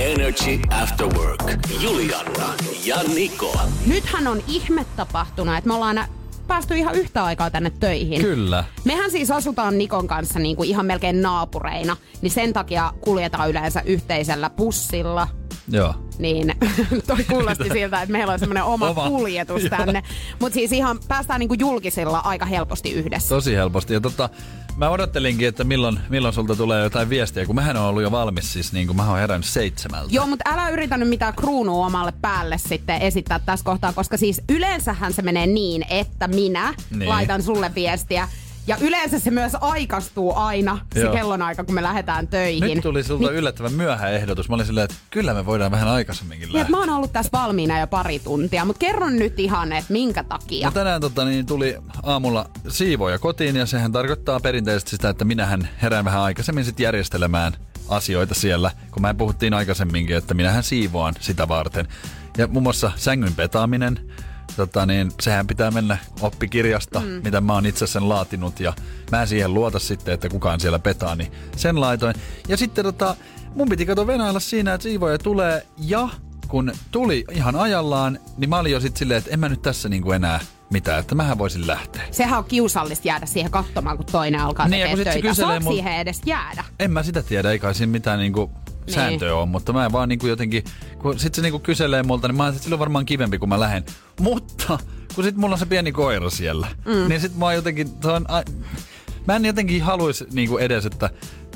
Energy After Work. Juliana ja Niko. Nythän on ihme tapahtunut, että me ollaan päästy ihan yhtä aikaa tänne töihin. Kyllä. Mehän siis asutaan Nikon kanssa niin kuin ihan melkein naapureina, niin sen takia kuljetaan yleensä yhteisellä bussilla. Joo. Niin toi kuulosti siltä, että meillä on semmoinen oma, Oma. kuljetus tänne. Mutta siis ihan päästään niinku julkisilla aika helposti yhdessä. Tosi helposti. Ja tota, mä odottelinkin, että milloin, milloin sulta tulee jotain viestiä, kun mähän on ollut jo valmis siis, niin kuin mä oon herännyt seitsemältä. Joo, mutta älä yritä nyt mitään kruunua omalle päälle sitten esittää tässä kohtaa, koska siis yleensähän se menee niin, että minä Niin. laitan sulle viestiä. Ja yleensä se myös aikastuu aina, se Joo. kellonaika, kun me lähdetään töihin. Nyt tuli sulta Niin- yllättävän myöhä ehdotus. Mä olin silleen, että kyllä me voidaan vähän aikaisemminkin Niin, lähteä. mä oon ollut tässä valmiina jo pari tuntia, mutta kerron nyt ihan, että minkä takia. No tänään tota, niin tuli aamulla siivoja kotiin ja sehän tarkoittaa perinteisesti sitä, että minähän herään vähän aikaisemmin sit järjestelemään asioita siellä, kun mä puhuttiin aikaisemminkin, että minähän siivoan sitä varten. Ja muun muassa sängyn petaaminen, tota niin, sehän pitää mennä oppikirjasta, mm. mitä mä oon itse sen laatinut ja mä en siihen luota sitten, että kukaan siellä petaa, niin sen laitoin. Ja sitten tota, mun piti kato venailla siinä, että siivoja tulee ja kun tuli ihan ajallaan, niin mä olin jo sit silleen, että en mä nyt tässä niinku enää mitään, että mähän voisin lähteä. Sehän on kiusallista jäädä siihen katsomaan, kun toinen alkaa Niin, tekemään töitä. kyselee Saat mul- siihen edes jäädä? En mä sitä tiedä, eikä siinä mitään niinku Niin. sääntöä ole, mutta mä en vaan niinku jotenkin, kun sit se niinku kyselee multa, niin mä ajattelin, että sillä on varmaan kivempi, kun mä lähden. Mutta kun sit mulla on se pieni koira siellä, mm. niin sit mä oon jotenkin, se on, a, mä en jotenkin haluaisi niinku edes, että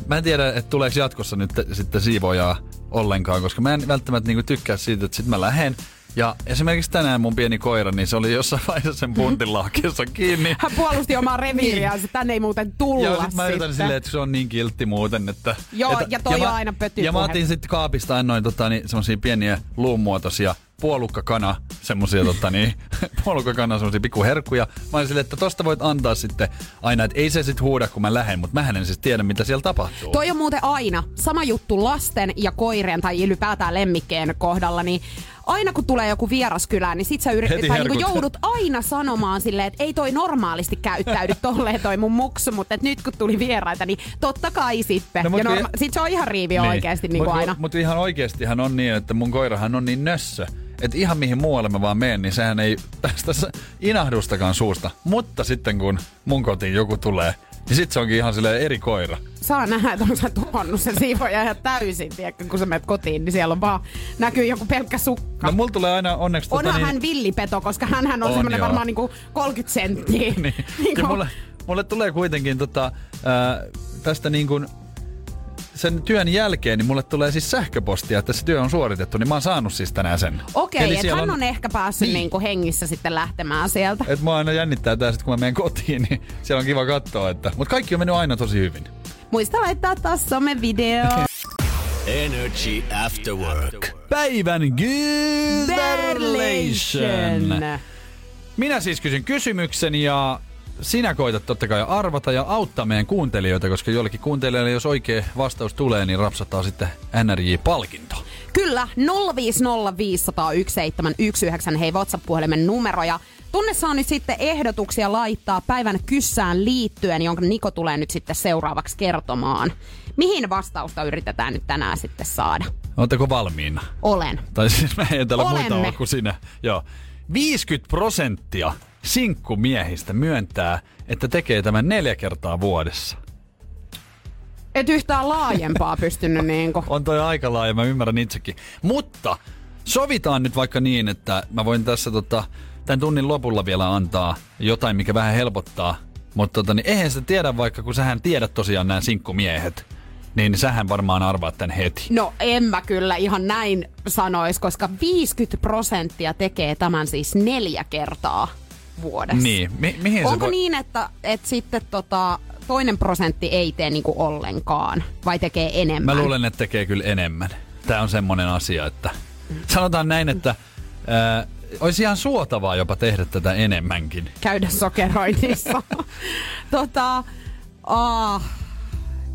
mä en tiedä, että tuleeko jatkossa nyt sitten siivojaa ollenkaan, koska mä en välttämättä niinku tykkää siitä, että sit mä lähden ja esimerkiksi tänään mun pieni koira, niin se oli jossain vaiheessa sen puntin lahkeessa kiinni. Hän puolusti omaa reviiriänsä, tänne ei muuten tulla Joo, sit mä yritän sitten. silleen, että se on niin kiltti muuten, että... Joo, että, ja toi mä- on aina pötypuhe. Ja mä otin sitten kaapista annoin tota, niin, semmosia pieniä luumuotoisia puolukkakana, semmosia tota, niin, puolukkakana semmosia pikkuherkkuja. Mä olin silleen, että tosta voit antaa sitten aina, että ei se sit huuda, kun mä lähden, mutta mä en siis tiedä, mitä siellä tapahtuu. Toi on muuten aina sama juttu lasten ja koirien tai ylipäätään lemmikkeen kohdalla, niin aina kun tulee joku vieras kylään, niin sit sä yrit, Heti tai herkut. joudut aina sanomaan silleen, että ei toi normaalisti käyttäydy tolleen toi mun muksu, mutta et nyt kun tuli vieraita, niin totta kai sitten. No, mut ja norma- sit se on ihan riivi niin. oikeasti niin kuin mut, aina. Mutta ihan oikeastihan on niin, että mun koirahan on niin nössö, että ihan mihin muualle mä vaan menen, niin sehän ei päästä s- inahdustakaan suusta. Mutta sitten kun mun kotiin joku tulee, niin sit se onkin ihan silleen eri koira. Saa nähdä, että onko sä tuhannut sen siivoja ihan täysin, tiedätkö, kun sä menet kotiin, niin siellä on vaan, näkyy joku pelkkä sukka. No mulla tulee aina onneksi... Onhan tota, hän villipeto, koska hän on, On, semmoinen joo. varmaan niinku 30 senttiä. niin. Niinku- Ja mulle, mulle tulee kuitenkin tota, ää, tästä niin kuin sen työn jälkeen, niin mulle tulee siis sähköpostia, että se työ on suoritettu, niin mä oon saanut siis tänään sen. Okei, Eli että hän on ehkä päässyt niin. niinku hengissä sitten lähtemään sieltä. Et mua aina jännittää tää sit, kun mä menen kotiin, niin siellä on kiva katsoa, että... Mutta kaikki on mennyt aina tosi hyvin. Muista laittaa taas some-video. Energy After Work. Päivän Gyderlation. Minä siis kysyn kysymyksen ja sinä koitat totta kai arvata ja auttaa meidän kuuntelijoita, koska jollekin kuuntelijalle, jos oikea vastaus tulee, niin rapsattaa sitten NRJ-palkinto. Kyllä, 050501719, hei WhatsApp-puhelimen numero. Ja tunne saa nyt sitten ehdotuksia laittaa päivän kyssään liittyen, jonka Niko tulee nyt sitten seuraavaksi kertomaan. Mihin vastausta yritetään nyt tänään sitten saada? Oletteko valmiina? Olen. Tai siis mä en täällä muita Olemme. ole kuin sinä. Joo. 50 prosenttia sinkkumiehistä myöntää, että tekee tämän neljä kertaa vuodessa. Et yhtään laajempaa pystynyt niinku. On toi aika laaja, mä ymmärrän itsekin. Mutta sovitaan nyt vaikka niin, että mä voin tässä tota, tämän tunnin lopulla vielä antaa jotain, mikä vähän helpottaa. Mutta tota, niin eihän sitä tiedä vaikka, kun sähän tiedät tosiaan nämä sinkkumiehet. Niin sähän varmaan arvaat tän heti. No en mä kyllä ihan näin sanois, koska 50 prosenttia tekee tämän siis neljä kertaa vuodessa. Niin, mi- mihin se Onko voi... niin, että, että sitten tota, toinen prosentti ei tee niinku ollenkaan, vai tekee enemmän? Mä luulen, että tekee kyllä enemmän. Tämä on semmoinen asia, että sanotaan näin, että ää, olisi ihan suotavaa jopa tehdä tätä enemmänkin. Käydä sokeroinnissa. tota, ah,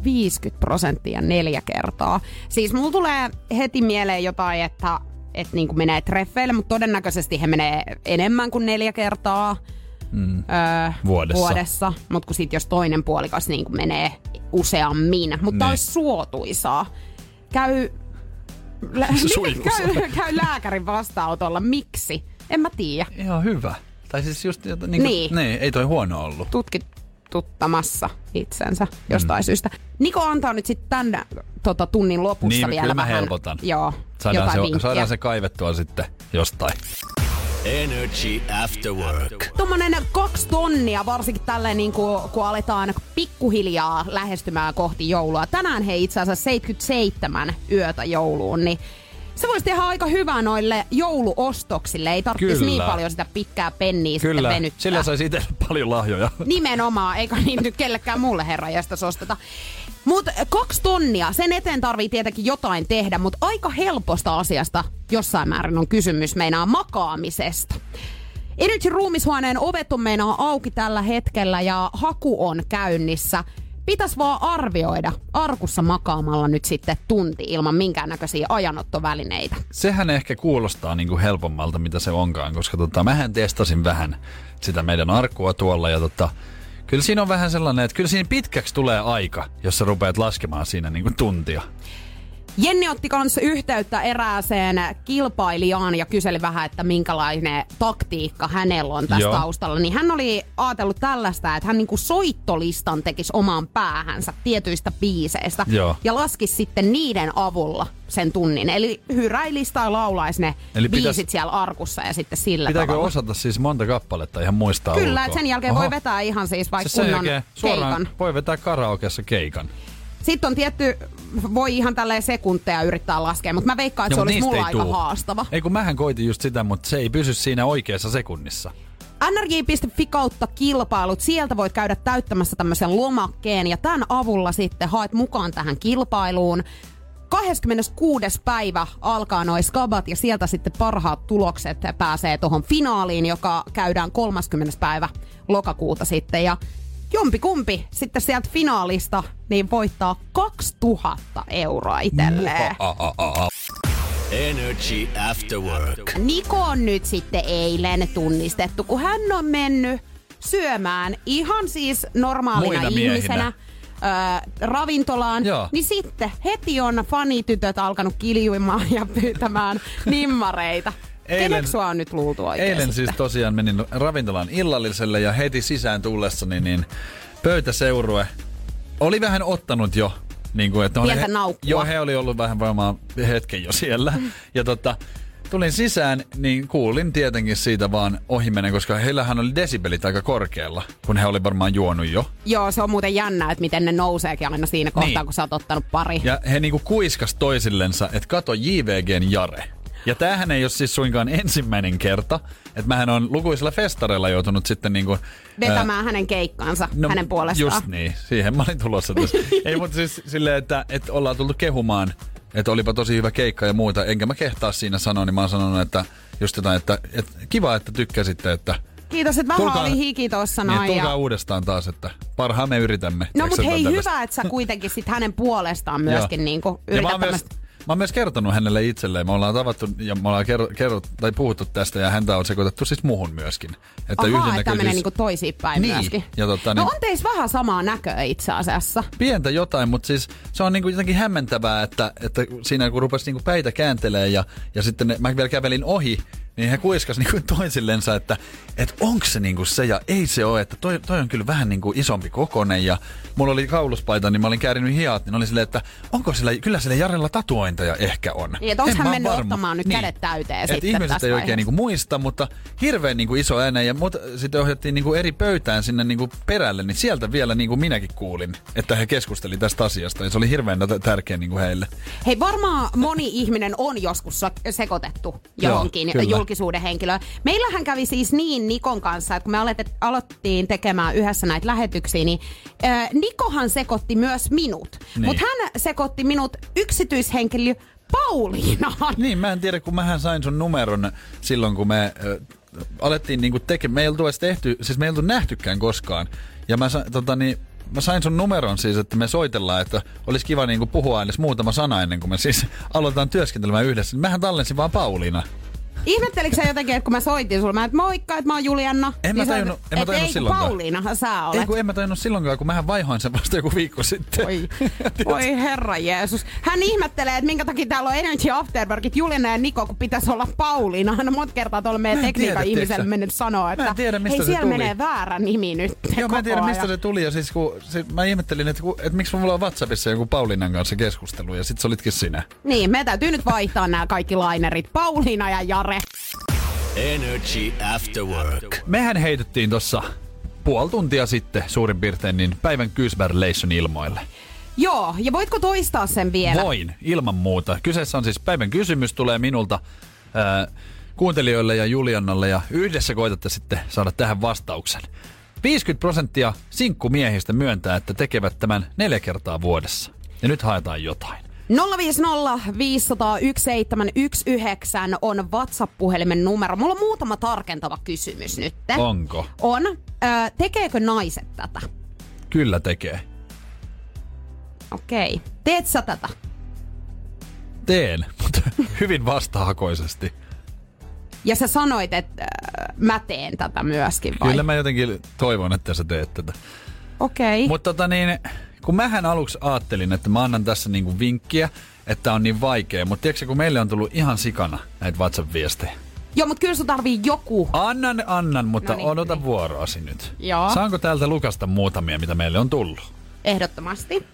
50 prosenttia neljä kertaa. Siis mulla tulee heti mieleen jotain, että että niin menee treffeille, mutta todennäköisesti he menee enemmän kuin neljä kertaa Mm. öö, Vuodessa. vuodessa. Mutta kun sit jos toinen puolikas niin menee useammin, mutta Niin. olisi suotuisaa. Käy, lä- käy, käy lääkärin vastaanotolla. Miksi? En mä tiedä. Ihan hyvä. Tai siis just, niin, kuin, Niin. niin. ei toi huono ollut. Tutkituttamassa itsensä jostain mm. syystä. Niko antaa nyt sitten tämän tota, tunnin lopussa Niin, vielä kyllä mä vähän, helpotan. Joo, Saadaan se, vinkkiä. saadaan se kaivettua sitten jostain. Energy After Work. Tuommoinen kaksi tonnia, varsinkin tälleen niin kuin, kun aletaan pikkuhiljaa lähestymään kohti joulua. Tänään hei itse asiassa 77 yötä jouluun, niin se voisi tehdä aika hyvää noille jouluostoksille. Ei tarvitsisi niin paljon sitä pikkää penniä Kyllä, sitten venyttää. sillä saisi itse paljon lahjoja. Nimenomaan, eikä niin nyt kellekään mulle herra jästäs osteta. Mutta kaksi tonnia, sen eteen tarvii tietenkin jotain tehdä, mutta aika helposta asiasta jossain määrin on kysymys meinaa makaamisesta. Energy ruumishuoneen ovet on meinaa auki tällä hetkellä ja haku on käynnissä. Pitäisi vaan arvioida arkussa makaamalla nyt sitten tunti ilman minkäännäköisiä ajanottovälineitä. Sehän ehkä kuulostaa niin kuin helpommalta, mitä se onkaan, koska tota, mähän testasin vähän sitä meidän arkua tuolla ja tota, kyllä siinä on vähän sellainen, että kyllä siinä pitkäksi tulee aika, jos sä rupeat laskemaan siinä niin kuin tuntia. Jenni otti kanssa yhteyttä erääseen kilpailijaan ja kyseli vähän, että minkälainen taktiikka hänellä on tässä Joo. taustalla. Niin hän oli ajatellut tällaista, että hän niinku soittolistan tekisi omaan päähänsä tietyistä biiseistä. Joo. Ja laskisi sitten niiden avulla sen tunnin. Eli hyräilisi tai laulaisi ne Eli biisit pitäis- siellä arkussa ja sitten sillä Pitääkö tavalla. osata siis monta kappaletta ihan muistaa Kyllä, ulkoa? että sen jälkeen Oho. voi vetää ihan siis vaikka Siis kunnon suoraan keikan. voi vetää karaokeessa keikan. Sitten on tietty, voi ihan tälleen sekunteja yrittää laskea, mutta mä veikkaan, että se Joo, mut olisi mulla aika tuu. haastava. Ei kun mähän koitin just sitä, mutta se ei pysy siinä oikeassa sekunnissa. nrj.fi kautta kilpailut. Sieltä voit käydä täyttämässä tämmöisen lomakkeen ja tämän avulla sitten haet mukaan tähän kilpailuun. 26. päivä alkaa noin skabat ja sieltä sitten parhaat tulokset pääsee tuohon finaaliin, joka käydään 30. päivä lokakuuta sitten. Ja jompi kumpi sitten sieltä finaalista niin voittaa 2000 euroa itselleen. Energy After Work. Niko on nyt sitten eilen tunnistettu, kun hän on mennyt syömään ihan siis normaalina Muina miehinä. ihmisenä ö, ravintolaan, Joo. niin sitten heti on fanitytöt alkanut kiljuimaan ja pyytämään nimmareita. Eilen- Keneksi on nyt luultu oikein Eilen sitten? siis tosiaan menin ravintolan illalliselle ja heti sisään tullessani niin pöytäseurue oli vähän ottanut jo. Niin kuin, että Pientä he, naukkua. Joo, he oli ollut vähän varmaan hetken jo siellä. Ja tota, tulin sisään, niin kuulin tietenkin siitä vaan ohimenen, koska heillähän oli desibelit aika korkealla, kun he oli varmaan juonut jo. Joo, se on muuten jännä, että miten ne nouseekin aina siinä kohtaa, Niin. kun sä oot ottanut pari. Ja he niinku kuiskas toisillensa, että kato JVGn Jare. Ja tämähän ei ole siis suinkaan ensimmäinen kerta, että mähän on lukuisilla festareilla joutunut sitten niinku... Vetämään hänen keikkansa hänen puolestaan. No, Just niin, siihen mä olin tulossa tässä. Ei, mutta siis silleen, että, että ollaan tultu kehumaan, että olipa tosi hyvä keikka ja muuta. Enkä mä kehtaa siinä sanoa, niin mä oon sanonut, että just jotain, että, että kiva, että tykkäsitte, että... Kiitos, että vähän Tulkaa- oli hiki tossa Niin, noin. tulkaa ja... uudestaan taas, että parhaan me yritämme. No Tiedätkö, mut hei, hyvä, että sä kuitenkin sit hänen puolestaan myöskin niinku Ja mä yrität myös, tämmöstä... mä oon myös kertonut hänelle itselleen. Me ollaan tavattu ja me ollaan kerro, kerrot, tai puhuttu tästä ja häntä on sekoitettu siis muhun myöskin. Että Ahaa, että yhdennäköisyys- menee niinku toisiin päin Niin, myöskin. ja tota no niin- on teissä vähän samaa näköä itse asiassa. Pientä jotain, mutta siis se on niinku jotenkin hämmentävää, että, että siinä kun rupesi niinku päitä kääntelee ja, ja sitten ne, mä vielä kävelin ohi, niin he kuiskas niinku toisillensa, että et onko se niinku se ja ei se ole, että toi, toi on kyllä vähän niinku isompi kokonen ja mulla oli kauluspaita, niin mä olin käärinyt hiat, niin oli silleen, että onko sillä, kyllä sillä Jarella tatuointeja ehkä on. Niin, että onks En hän mennyt varma. ottamaan nyt kädet täyteen Et sitten ihmiset ei oikein niinku muista, mutta hirveän niinku iso ääne ja mut sitten ohjattiin niinku eri pöytään sinne niinku perälle, niin sieltä vielä niinku minäkin kuulin, että he keskusteli tästä asiasta ja se oli hirveän tärkeä niinku heille. Hei, varmaan moni ihminen on joskus sekoitettu johonkin Joo, kyllä. Julkisuuden henkilö. Meillähän kävi siis niin Nikon kanssa, että kun me aloittiin tekemään yhdessä näitä lähetyksiä, niin äh, Nikohan sekoitti myös minut. Niin. Mutta hän sekoitti minut yksityishenkilö Pauliinaan. Niin, mä en tiedä, kun mähän sain sun numeron silloin, kun me ö, alettiin niinku tekemään. Me ei oltu edes tehty, siis me ei oltu nähtykään koskaan. Ja mä, tota, niin, mä sain sun numeron siis, että me soitellaan, että olisi kiva niinku puhua edes muutama sana ennen kuin me siis aloitetaan työskentelemään yhdessä. Mähän tallensin vaan Pauliina. Ihmettelikö sä jotenkin, että kun mä soitin sulle, mä että moikka, että mä oon Julianna. En mä niin tajunnut- en mä tajunnut ei, silloinkaan. Pauliinahan sä olet. Ei kun en mä tajunnut silloinkaan, kun mähän vaihoin sen vasta joku viikko sitten. Oi, oi herra Jeesus. Hän ihmettelee, että minkä takia täällä on Energy Afterworkit Juliana ja Niko, kun pitäisi olla Pauliina. Hän on monta kertaa tuolla meidän tekniikan ihmiselle mennyt sanoa, että en tiedä, mistä hei, se siellä tuli. menee väärä nimi nyt Joo, mä en tiedä mistä se tuli ja siis kun, se, mä ihmettelin, että, kun, että miksi mulla on Whatsappissa joku Pauliinan kanssa keskustelu ja sit se olitkin sinä. Niin, me täytyy nyt vaihtaa nämä kaikki lainerit. Pauliina ja Jare. Energy After Work. Mehän heitettiin tuossa puoli tuntia sitten suurin piirtein niin päivän Kysberlation ilmoille. Joo, ja voitko toistaa sen vielä? Voin, ilman muuta. Kyseessä on siis päivän kysymys, tulee minulta ää, kuuntelijoille ja Juliannalle ja yhdessä koitatte sitten saada tähän vastauksen. 50 prosenttia sinkkumiehistä myöntää, että tekevät tämän neljä kertaa vuodessa. Ja nyt haetaan jotain. 050 501 719 on WhatsApp-puhelimen numero. Mulla on muutama tarkentava kysymys nyt. Onko? On. Ö, tekeekö naiset tätä? Kyllä tekee. Okei. Teet sä tätä? Teen, mutta hyvin vastahakoisesti. Ja sä sanoit, että äh, mä teen tätä myöskin vai? Kyllä mä jotenkin toivon, että sä teet tätä. Okei. Mutta tota niin, kun mähän aluksi ajattelin, että mä annan tässä niinku vinkkiä, että on niin vaikea. Mutta tiedätkö, kun meille on tullut ihan sikana näitä WhatsApp-viestejä. Joo, mutta kyllä sun tarvii joku. Annan, annan, mutta No niin, odota niin. vuoroasi nyt. Joo. Saanko täältä lukasta muutamia, mitä meille on tullut? Ehdottomasti.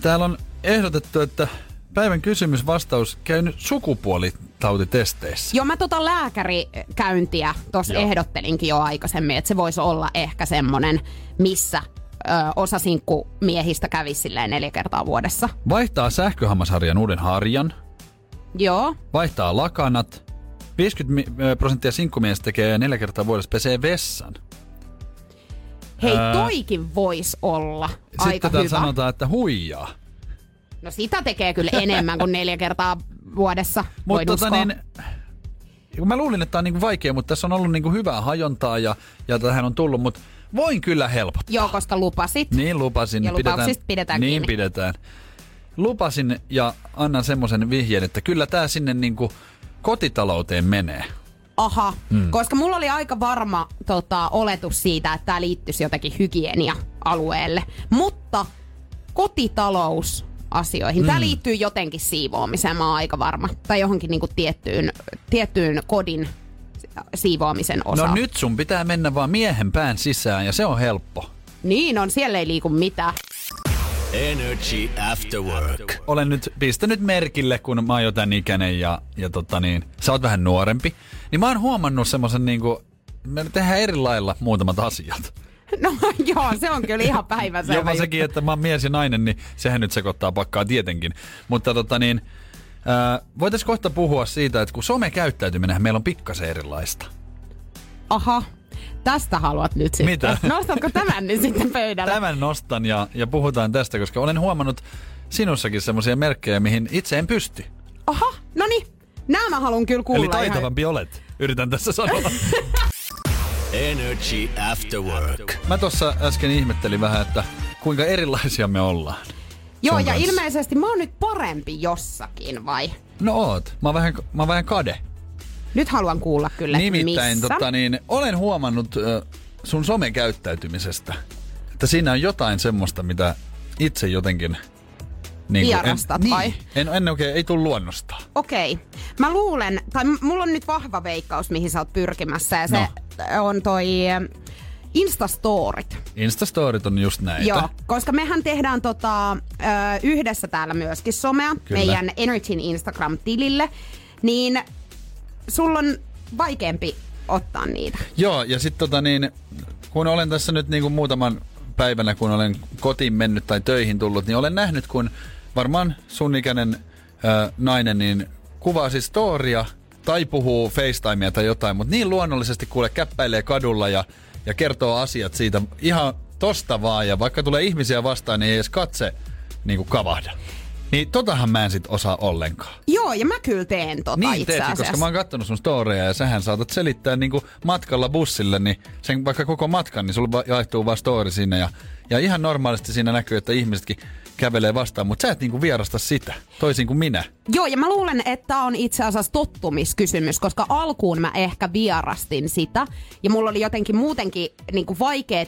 Täällä on ehdotettu, että päivän kysymys vastaus käynyt sukupuolitautitesteissä. Joo, mä tota lääkärikäyntiä tuossa ehdottelinkin jo aikaisemmin, että se voisi olla ehkä semmonen, missä ö, osa sinkkumiehistä kävisi silleen neljä kertaa vuodessa. Vaihtaa sähköhammasharjan uuden harjan. Joo. Vaihtaa lakanat. 50 mi- ö, prosenttia sinkkumiehistä tekee neljä kertaa vuodessa pesee vessan. Hei, Ää, toikin voisi olla Sitten aika täällä hyvä. sanotaan, että huijaa. No sitä tekee kyllä enemmän kuin neljä kertaa vuodessa, voin Mutta tota uskoa. niin, kun mä luulin, että tämä on niinku vaikea, mutta tässä on ollut niinku hyvää hajontaa ja, ja tähän on tullut, mutta voin kyllä helpottaa. Joo, koska lupasit. Niin lupasin. Ja lupauksista pidetään Niin kiinni. pidetään. Lupasin ja annan semmoisen vihjeen, että kyllä tämä sinne niinku kotitalouteen menee. Aha, hmm. koska mulla oli aika varma tota, oletus siitä, että tämä liittyisi jotenkin hygienia-alueelle. Mutta kotitalous asioihin. Tämä liittyy jotenkin siivoamiseen, mä oon aika varma. Tai johonkin niinku tiettyyn, tiettyyn kodin siivoamisen osaan. No nyt sun pitää mennä vaan miehen pään sisään ja se on helppo. Niin on, siellä ei liiku mitään. Energy After Work. Olen nyt pistänyt merkille, kun mä oon jo tän ikäinen ja, ja tota niin, sä oot vähän nuorempi. Niin mä oon huomannut semmosen niinku, me tehdään eri lailla muutamat asiat. No joo, se on kyllä ihan päiväselvä Jopa juttu. sekin, että mä oon mies ja nainen, niin sehän nyt sekoittaa pakkaa tietenkin. Mutta tota niin, ää, voitais kohta puhua siitä, että kun somekäyttäytyminen meillä on pikkasen erilaista. Aha, tästä haluat nyt sitten. Mitä? Nostatko tämän nyt sitten pöydälle? Tämän nostan ja, ja puhutaan tästä, koska olen huomannut sinussakin semmoisia merkkejä, mihin itse en pysty. Aha, no niin. Nämä mä haluan kyllä kuulla Eli ihan- taitavampi olet, yritän tässä sanoa. Energy After Work. Mä tuossa äsken ihmettelin vähän, että kuinka erilaisia me ollaan. Joo, ja kanssa. ilmeisesti mä oon nyt parempi jossakin, vai? No oot. Mä oon vähän, mä oon vähän kade. Nyt haluan kuulla kyllä, Nimittäin missä. tota, niin, olen huomannut ö, sun somekäyttäytymisestä, että siinä on jotain semmoista, mitä itse jotenkin... Niin Vierastat en, vai? Niin, en, en oikein, ei tullut luonnosta. Okei. Mä luulen, tai mulla on nyt vahva veikkaus, mihin sä oot pyrkimässä, ja se No. on toi äh, Instastorit. Instastorit on just näitä. Joo, koska mehän tehdään tota, yhdessä täällä myöskin somea Kyllä. meidän Energyn Instagram-tilille, niin sulla on vaikeampi ottaa niitä. Joo, ja sitten tota niin, kun olen tässä nyt niin kuin muutaman päivänä, kun olen kotiin mennyt tai töihin tullut, niin olen nähnyt, kun varmaan sun ikäinen ö, nainen niin kuvaa siis storia tai puhuu FaceTimea tai jotain, mutta niin luonnollisesti kuule käppäilee kadulla ja, ja kertoo asiat siitä ihan tosta vaan. Ja vaikka tulee ihmisiä vastaan, niin ei edes katse niin kuin kavahda. Niin totahan mä en sit osaa ollenkaan. Joo, ja mä kyllä teen tota Niin itse teetkin, asiassa. koska mä oon kattonut sun storeja ja sähän saatat selittää niinku matkalla bussille, niin sen vaikka koko matkan, niin sulla va- jaettuu vaan story sinne ja, ja ihan normaalisti siinä näkyy, että ihmisetkin kävelee vastaan, mutta sä et niinku vierasta sitä, toisin kuin minä. Joo, ja mä luulen, että tämä on itse asiassa tottumiskysymys, koska alkuun mä ehkä vierastin sitä. Ja mulla oli jotenkin muutenkin niin kuin vaikea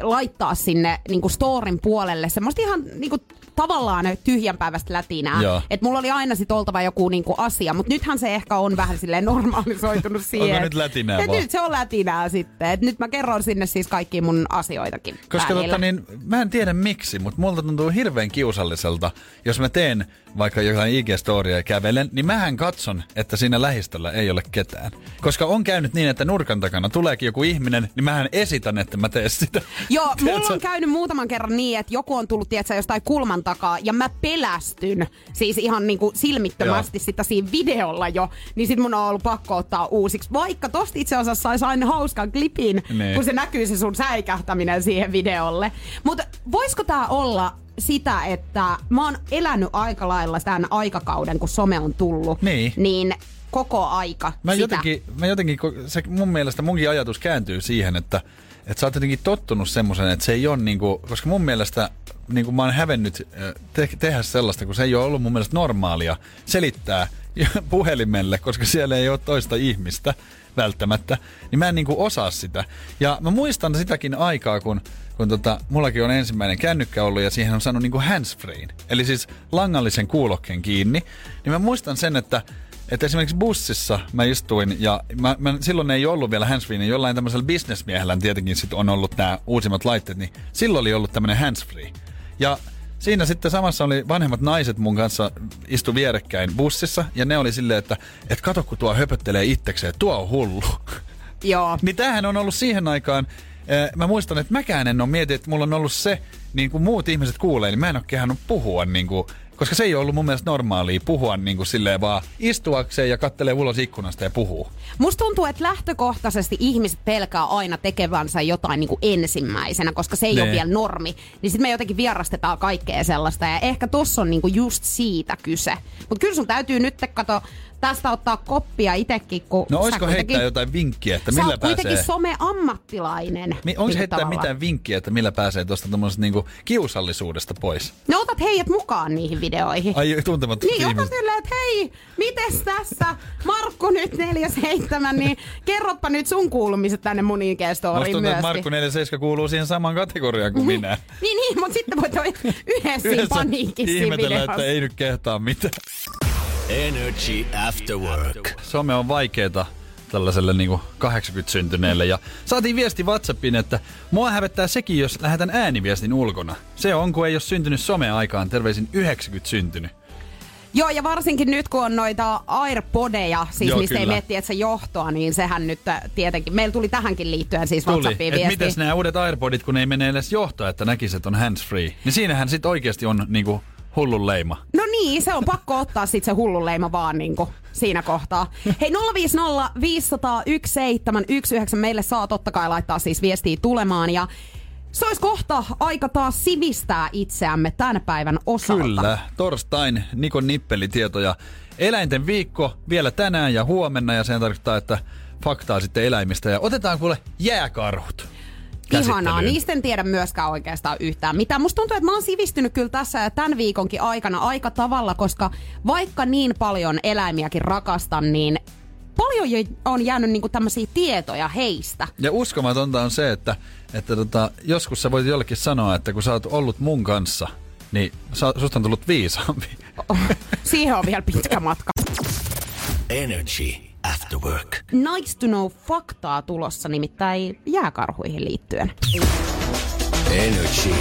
laittaa sinne niin kuin storin puolelle semmoista ihan niin kuin, tavallaan tyhjänpäiväistä lätinää. Joo. Että mulla oli aina sit oltava joku niin kuin asia, mutta nythän se ehkä on vähän silleen normalisoitunut siihen. Onko nyt lätinää Et vaan? Nyt se on lätinää sitten. Et nyt mä kerron sinne siis kaikki mun asioitakin Koska tota, niin, mä en tiedä miksi, mutta multa tuntuu hirveän kiusalliselta, jos mä teen vaikka jotain IG-storia ja kävelen, niin mähän katson, että siinä lähistöllä ei ole ketään. Koska on käynyt niin, että nurkan takana tuleekin joku ihminen, niin mähän esitän, että mä teen sitä. Joo, mulla on käynyt muutaman kerran niin, että joku on tullut tiedätkö, jostain kulman takaa ja mä pelästyn siis ihan niin kuin silmittömästi Joo. sitä siinä videolla jo, niin sit mun on ollut pakko ottaa uusiksi. Vaikka tosta itse asiassa sais aina hauskan klipin, Niin. kun se näkyy se sun säikähtäminen siihen videolle. Mutta voisiko tää olla sitä, että mä oon elänyt aika lailla tämän aikakauden, kun some on tullut, Niin. niin koko aika Mä sitä. jotenkin, mä jotenkin, se mun mielestä munkin ajatus kääntyy siihen, että, että sä oot jotenkin tottunut semmoisen, että se ei ole niinku, koska mun mielestä niinku mä oon hävennyt äh, te- tehdä sellaista, kun se ei ole ollut mun mielestä normaalia selittää puhelimelle, koska siellä ei ole toista ihmistä välttämättä, niin mä en niinku osaa sitä. Ja mä muistan sitäkin aikaa, kun kun tota, mullakin on ensimmäinen kännykkä ollut ja siihen on saanut niinku handsfreen, eli siis langallisen kuulokkeen kiinni, niin mä muistan sen, että että esimerkiksi bussissa mä istuin ja mä, mä, silloin ei ollut vielä handsfree, niin jollain tämmöisellä bisnesmiehellä tietenkin sit on ollut nämä uusimmat laitteet, niin silloin oli ollut tämmöinen handsfree. Ja siinä sitten samassa oli vanhemmat naiset mun kanssa istu vierekkäin bussissa ja ne oli silleen, että et kato kun tuo höpöttelee itsekseen, tuo on hullu. Joo. Niin tämähän on ollut siihen aikaan, mä muistan, että mäkään en ole mietin, että mulla on ollut se, niin kuin muut ihmiset kuulee, niin mä en ole kehannut puhua niin kuin, koska se ei ole ollut mun mielestä normaalia puhua niin kuin silleen vaan istuakseen ja kattelee ulos ikkunasta ja puhuu. Musta tuntuu, että lähtökohtaisesti ihmiset pelkää aina tekevänsä jotain niin kuin ensimmäisenä, koska se ei Nee. ole vielä normi. Niin sitten me jotenkin vierastetaan kaikkea sellaista. Ja ehkä tossa on niin kuin just siitä kyse. Mutta kyllä sun täytyy nyt kato, tästä ottaa koppia itekin, kun No sä olisiko kuitenkin- heittää jotain vinkkiä, että Sä millä kuitenkin pääsee... some-ammattilainen. Mi- onko heittää tavallaan. mitään vinkkiä, että millä pääsee tuosta niinku kiusallisuudesta pois? No otat heidät mukaan niihin videoihin. Ai tuntemattomat Niin, ihmiset. silleen, että hei, mites tässä Markku nyt 47, niin kerropa nyt sun kuulumiset tänne mun IG-storiin tuntuu, että. Markku 47 kuuluu siihen samaan kategoriaan kuin minä. Niin, niin, mutta sitten voit olla yhdessä siinä paniikissa ihmetellä, videossa. että ei nyt kehtaa mitään. Energy After Work. Some on vaikeeta tällaiselle niinku 80-syntyneelle. Ja saatiin viesti Whatsappiin, että mua hävettää sekin, jos lähetän ääniviestin ulkona. Se on, kun ei ole syntynyt some-aikaan. Terveisin 90 syntynyt. Joo, ja varsinkin nyt kun on noita AirPodeja, siis Joo, mistä ei kyllä. miettiä, että se johtoa, niin sehän nyt äh, tietenkin, meillä tuli tähänkin liittyen siis Tuli, WhatsAppiin viesti. mitäs nämä uudet AirPodit, kun ei mene edes johtoa, että näkisi, että on hands-free. Niin siinähän sit oikeasti on niinku hullun leima. No niin, se on pakko ottaa sitten se hullun leima vaan niinku siinä kohtaa. Hei 050 501 719 meille saa totta kai laittaa siis viestiä tulemaan ja se olisi kohta aika taas sivistää itseämme tämän päivän osalta. Kyllä, torstain Nikon nippelitietoja. Eläinten viikko vielä tänään ja huomenna ja sen tarkoittaa, että faktaa sitten eläimistä. Ja otetaan kuule jääkarhut. Ihanaa, niistä en tiedä myöskään oikeastaan yhtään mitään. Musta tuntuu, että mä oon sivistynyt kyllä tässä ja tämän viikonkin aikana aika tavalla, koska vaikka niin paljon eläimiäkin rakastan, niin paljon jo on jäänyt niinku tämmöisiä tietoja heistä. Ja uskomatonta on se, että, että tota, joskus sä voit jollekin sanoa, että kun sä oot ollut mun kanssa, niin sa, susta on tullut viisaampi. Siihen on vielä pitkä matka. Energy After Work. Nice to know faktaa tulossa nimittäin jääkarhuihin liittyen. Energy.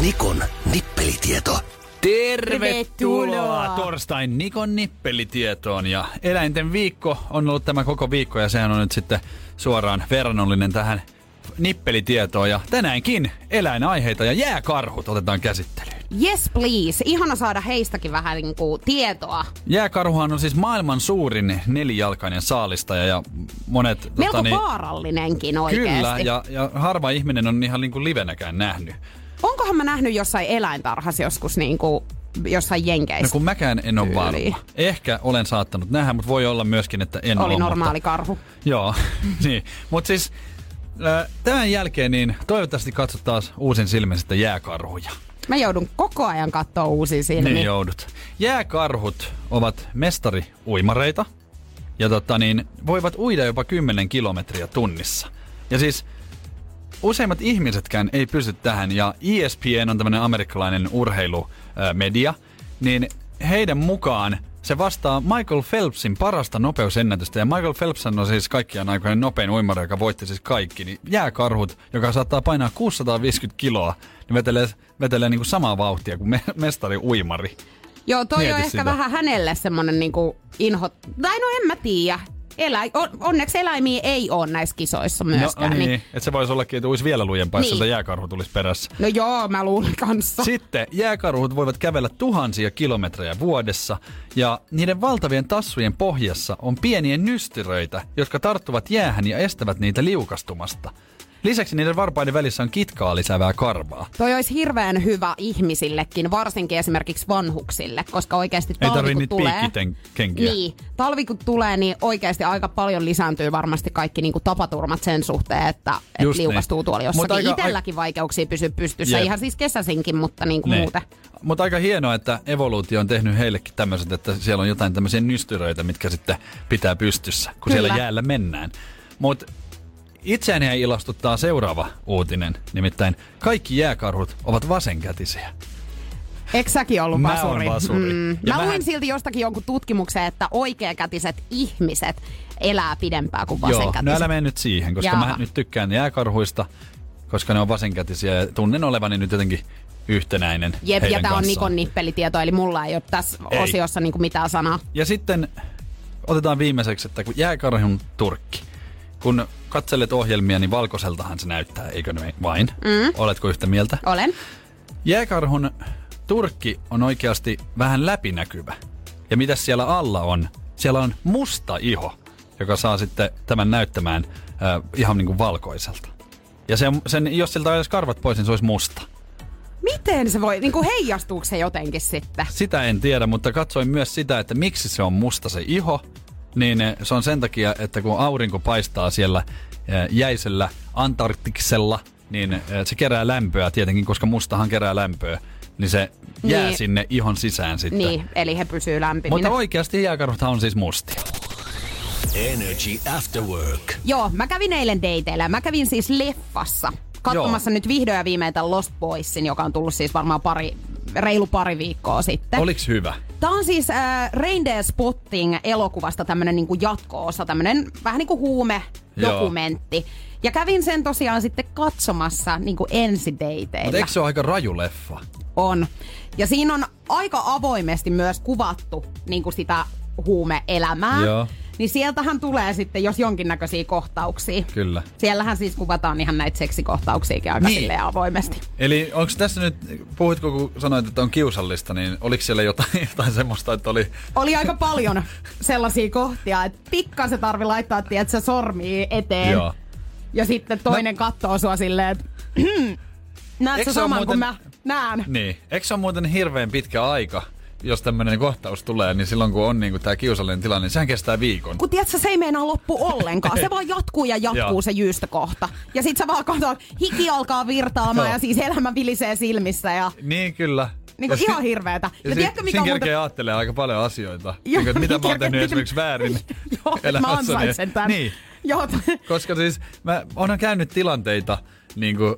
Nikon nippelitieto. Tervetuloa. torstain Nikon nippelitietoon. Ja eläinten viikko on ollut tämä koko viikko ja sehän on nyt sitten suoraan verrannollinen tähän nippelitietoon. Ja tänäänkin eläinaiheita ja jääkarhut otetaan käsittelyyn. Yes please, ihana saada heistäkin vähän niinku tietoa. Jääkarhuhan on siis maailman suurin nelijalkainen saalistaja ja monet... Melko tota, niin, vaarallinenkin oikeesti. Kyllä, ja, ja harva ihminen on ihan niin kuin livenäkään nähnyt. Onkohan mä nähnyt jossain eläintarhassa joskus niinku jossain jenkeissä? No kun mäkään en ole varma. Ehkä olen saattanut nähdä, mutta voi olla myöskin, että en Oli ole. normaali Mutta, karhu. joo, niin. Mutta siis tämän jälkeen niin toivottavasti katsot taas uusin silmin sitten jääkarhuja. Mä joudun koko ajan katsoa uusia silmiä. Niin joudut. Jääkarhut ovat mestari-uimareita ja tota niin, voivat uida jopa 10 kilometriä tunnissa. Ja siis useimmat ihmisetkään ei pysty tähän ja ESPN on tämmöinen amerikkalainen urheilumedia, niin heidän mukaan se vastaa Michael Phelpsin parasta nopeusennätystä. Ja Michael Phelps on siis kaikkiaan aikojen nopein uimari, joka voitti siis kaikki. Niin jääkarhut, joka saattaa painaa 650 kiloa, niin vetelee, vetelee niin kuin samaa vauhtia kuin me, mestari uimari. Joo, toi Mieti on ehkä sitä. vähän hänelle semmonen niinku inho... Tai no en mä tiedä. Elä... on- Onneksi eläimiä ei ole näissä kisoissa No, myöskään. niin, niin... että se voisi ollakin, että uisi vielä lujempaa, niin. Sieltä jääkarhu tulisi perässä. No joo, mä luulen kanssa. Sitten jääkarhut voivat kävellä tuhansia kilometrejä vuodessa ja niiden valtavien tassujen pohjassa on pieniä nystyröitä, jotka tarttuvat jäähän ja estävät niitä liukastumasta. Lisäksi niiden varpaiden välissä on kitkaa lisäävää karvaa. Toi olisi hirveän hyvä ihmisillekin, varsinkin esimerkiksi vanhuksille, koska oikeasti Ei talvi kun niitä tulee... piikkikenkiä. Niin, talvi kun tulee, niin oikeasti aika paljon lisääntyy varmasti kaikki niinku tapaturmat sen suhteen, että et niin. liukastuu tuolla Mut jossakin. aika- Itelläkin vaikeuksia pysyä pystyssä, Jep. ihan siis kesäsinkin, mutta niinku Ne. muuten. Mutta aika hienoa, että evoluutio on tehnyt heillekin tämmöiset, että siellä on jotain tämmöisiä nystyröitä, mitkä sitten pitää pystyssä, kun Kyllä. siellä jäällä mennään. Mutta itseäni ilastuttaa seuraava uutinen, nimittäin kaikki jääkarhut ovat vasenkätisiä. Eikö säkin ollut Mä vasuri? vasuri. Mm. Ja Mä mähän- luin silti jostakin jonkun tutkimuksen, että oikeakätiset ihmiset elää pidempään kuin Joo, vasenkätiset. no älä mene nyt siihen, koska Jaa. mä nyt tykkään jääkarhuista, koska ne on vasenkätisiä ja tunnen olevani nyt jotenkin yhtenäinen Jep, ja tää on. Nikon nippelitieto, eli mulla ei ole tässä Ei. osiossa niinku mitään sanaa. Ja sitten otetaan viimeiseksi, että kun jääkarhun turkki, kun katselet ohjelmia, niin valkoiseltahan se näyttää, eikö ne vain? Mm. Oletko yhtä mieltä? Olen. Jääkarhun turkki on oikeasti vähän läpinäkyvä. Ja mitä siellä alla on? Siellä on musta iho, joka saa sitten tämän näyttämään äh, ihan niin kuin valkoiselta. Ja sen, sen, jos siltä olisi karvat pois, niin se olisi musta. Miten se voi, niinku heijastuuko se jotenkin sitten? Sitä en tiedä, mutta katsoin myös sitä, että miksi se on musta se iho. Niin eh, se on sen takia, että kun aurinko paistaa siellä eh, jäisellä Antarktiksella, niin eh, se kerää lämpöä tietenkin, koska mustahan kerää lämpöä. Niin se jää Niin. sinne ihon sisään sitten. Niin, eli he pysyy lämpiminä. Mutta oikeasti jääkarhuthan on siis mustia. Energy After Work. Joo, mä kävin eilen dateilla. Mä kävin siis leffassa. Katsomassa Joo. nyt vihdoin ja viimein tämän Lost Boysin, joka on tullut siis varmaan pari, reilu pari viikkoa sitten. Oliks hyvä? Tämä on siis äh, Reindeer Spotting elokuvasta tämmönen niinku jatko-osa, tämmönen vähän niinku huume-dokumentti. Ja kävin sen tosiaan sitten katsomassa niinku ensidateilla. Mutta eikö se ole aika raju leffa? On. Ja siinä on aika avoimesti myös kuvattu niin kuin sitä huume-elämää. Joo. Niin sieltähän tulee sitten, jos jonkinnäköisiä kohtauksia. Kyllä. Siellähän siis kuvataan ihan näitä seksikohtauksiakin aika Niin. silleen avoimesti. Eli onko tässä nyt, puhuitko kun sanoit, että on kiusallista, niin oliko siellä jotain, jotain semmoista, että oli... Oli aika paljon sellaisia kohtia, että pikkasen tarvi laittaa, tiedätkö, sormia eteen. Joo. Ja sitten toinen no. katsoo sua silleen, että näet sä se saman kuin muuten- mä näen. Niin. Eikö se ole muuten hirveän pitkä aika, jos tämmöinen kohtaus tulee, niin silloin kun on niinku tämä kiusallinen tilanne, niin sehän kestää viikon. Kun tiedätkö, se ei meinaa loppu ollenkaan. Se vaan jatkuu ja jatkuu se jyystökohta. Ja sit sä vaan katsot, hiki alkaa virtaamaan ja siis elämä vilisee silmissä ja Niin kyllä. niinku Ja ihan hirveetä. Ja, Ja, tiedätkö mikä siinä muuten... kerkee ajattelee aika paljon asioita. Joo, niin, että mitä mä oon tehnyt esimerkiksi väärin Joo, että mä elämässäni. ansaitsen tän. Niin. Joo, Koska siis mä oon käynyt tilanteita, niin kuin,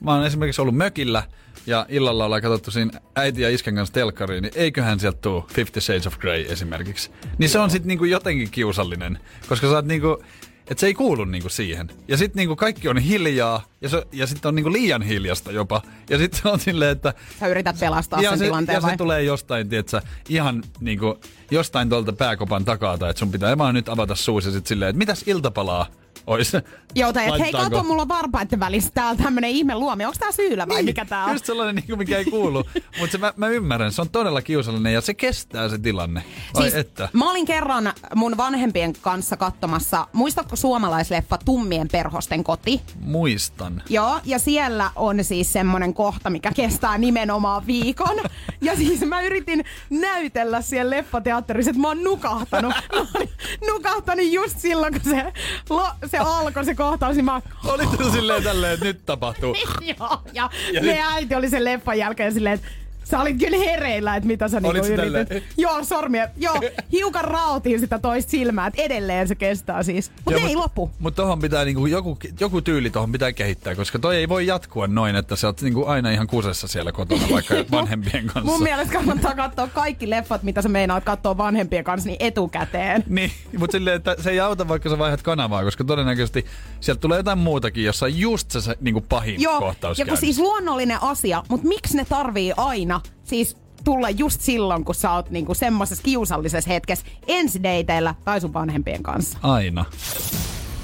mä oon esimerkiksi ollut mökillä ja illalla ollaan katsottu siinä äiti ja iskän kanssa telkkariin, niin eiköhän sieltä tuu Fifty Shades of Grey esimerkiksi. Niin se on sitten niinku jotenkin kiusallinen, koska sä oot niinku, että se ei kuulu niinku siihen. Ja sitten niinku kaikki on hiljaa ja, se, ja sitten on niinku liian hiljasta jopa. Ja sitten se on silleen, että sä yrität pelastaa ja sen se, tilanteen ja vai? se tulee jostain, tietsä, ihan niinku, jostain tuolta pääkopan takaa, että sun pitää vaan nyt avata suus ja sit silleen, että mitäs iltapalaa Ois. Joo, tai hei, kato, mulla on varpaiden välissä täällä tämmönen ihme luomi. Onko tää syylä vai mikä tää on? Just sellainen, niin kuin mikä ei kuulu. Mutta mä, mä, ymmärrän, se on todella kiusallinen ja se kestää se tilanne. Ai Siis, että. Mä olin kerran mun vanhempien kanssa katsomassa, muistatko suomalaisleffa Tummien perhosten koti? Muistan. Joo, ja siellä on siis semmonen kohta, mikä kestää nimenomaan viikon. Ja siis mä yritin näytellä siellä leffateatterissa, että mä oon nukahtanut. Mä olin nukahtanut just silloin, kun se, lo, se alkoi se kohtaus, niin mä Olit se silleen tälleen, että nyt tapahtuu. Joo, ja, Ja ja nyt- äiti oli sen leffan jälkeen silleen, että sä olit kyllä hereillä, että mitä sä niinku yritit. tälleen? Joo, sormia. Joo, hiukan rautiin sitä toista silmää, että edelleen se kestää siis. Mutta Joo, ei loppu. Mutta tohon pitää niinku, joku, joku tyyli tohon pitää kehittää, koska toi ei voi jatkua noin, että sä oot niinku aina ihan kusessa siellä kotona vaikka vanhempien kanssa. Mun mielestä kannattaa katsoa kaikki leffat, mitä sä meinaat katsoa vanhempien kanssa, niin etukäteen. Niin, mutta silleen, että se ei auta vaikka sä vaihdat kanavaa, koska todennäköisesti sieltä tulee jotain muutakin, jossa on just se, se niinku pahin Joo, kohtaus ja kun siis luonnollinen asia, mutta miksi ne tarvii aina siis tulla just silloin, kun sä oot niinku semmoisessa kiusallisessa hetkessä ensideiteillä tai sun vanhempien kanssa. Aina.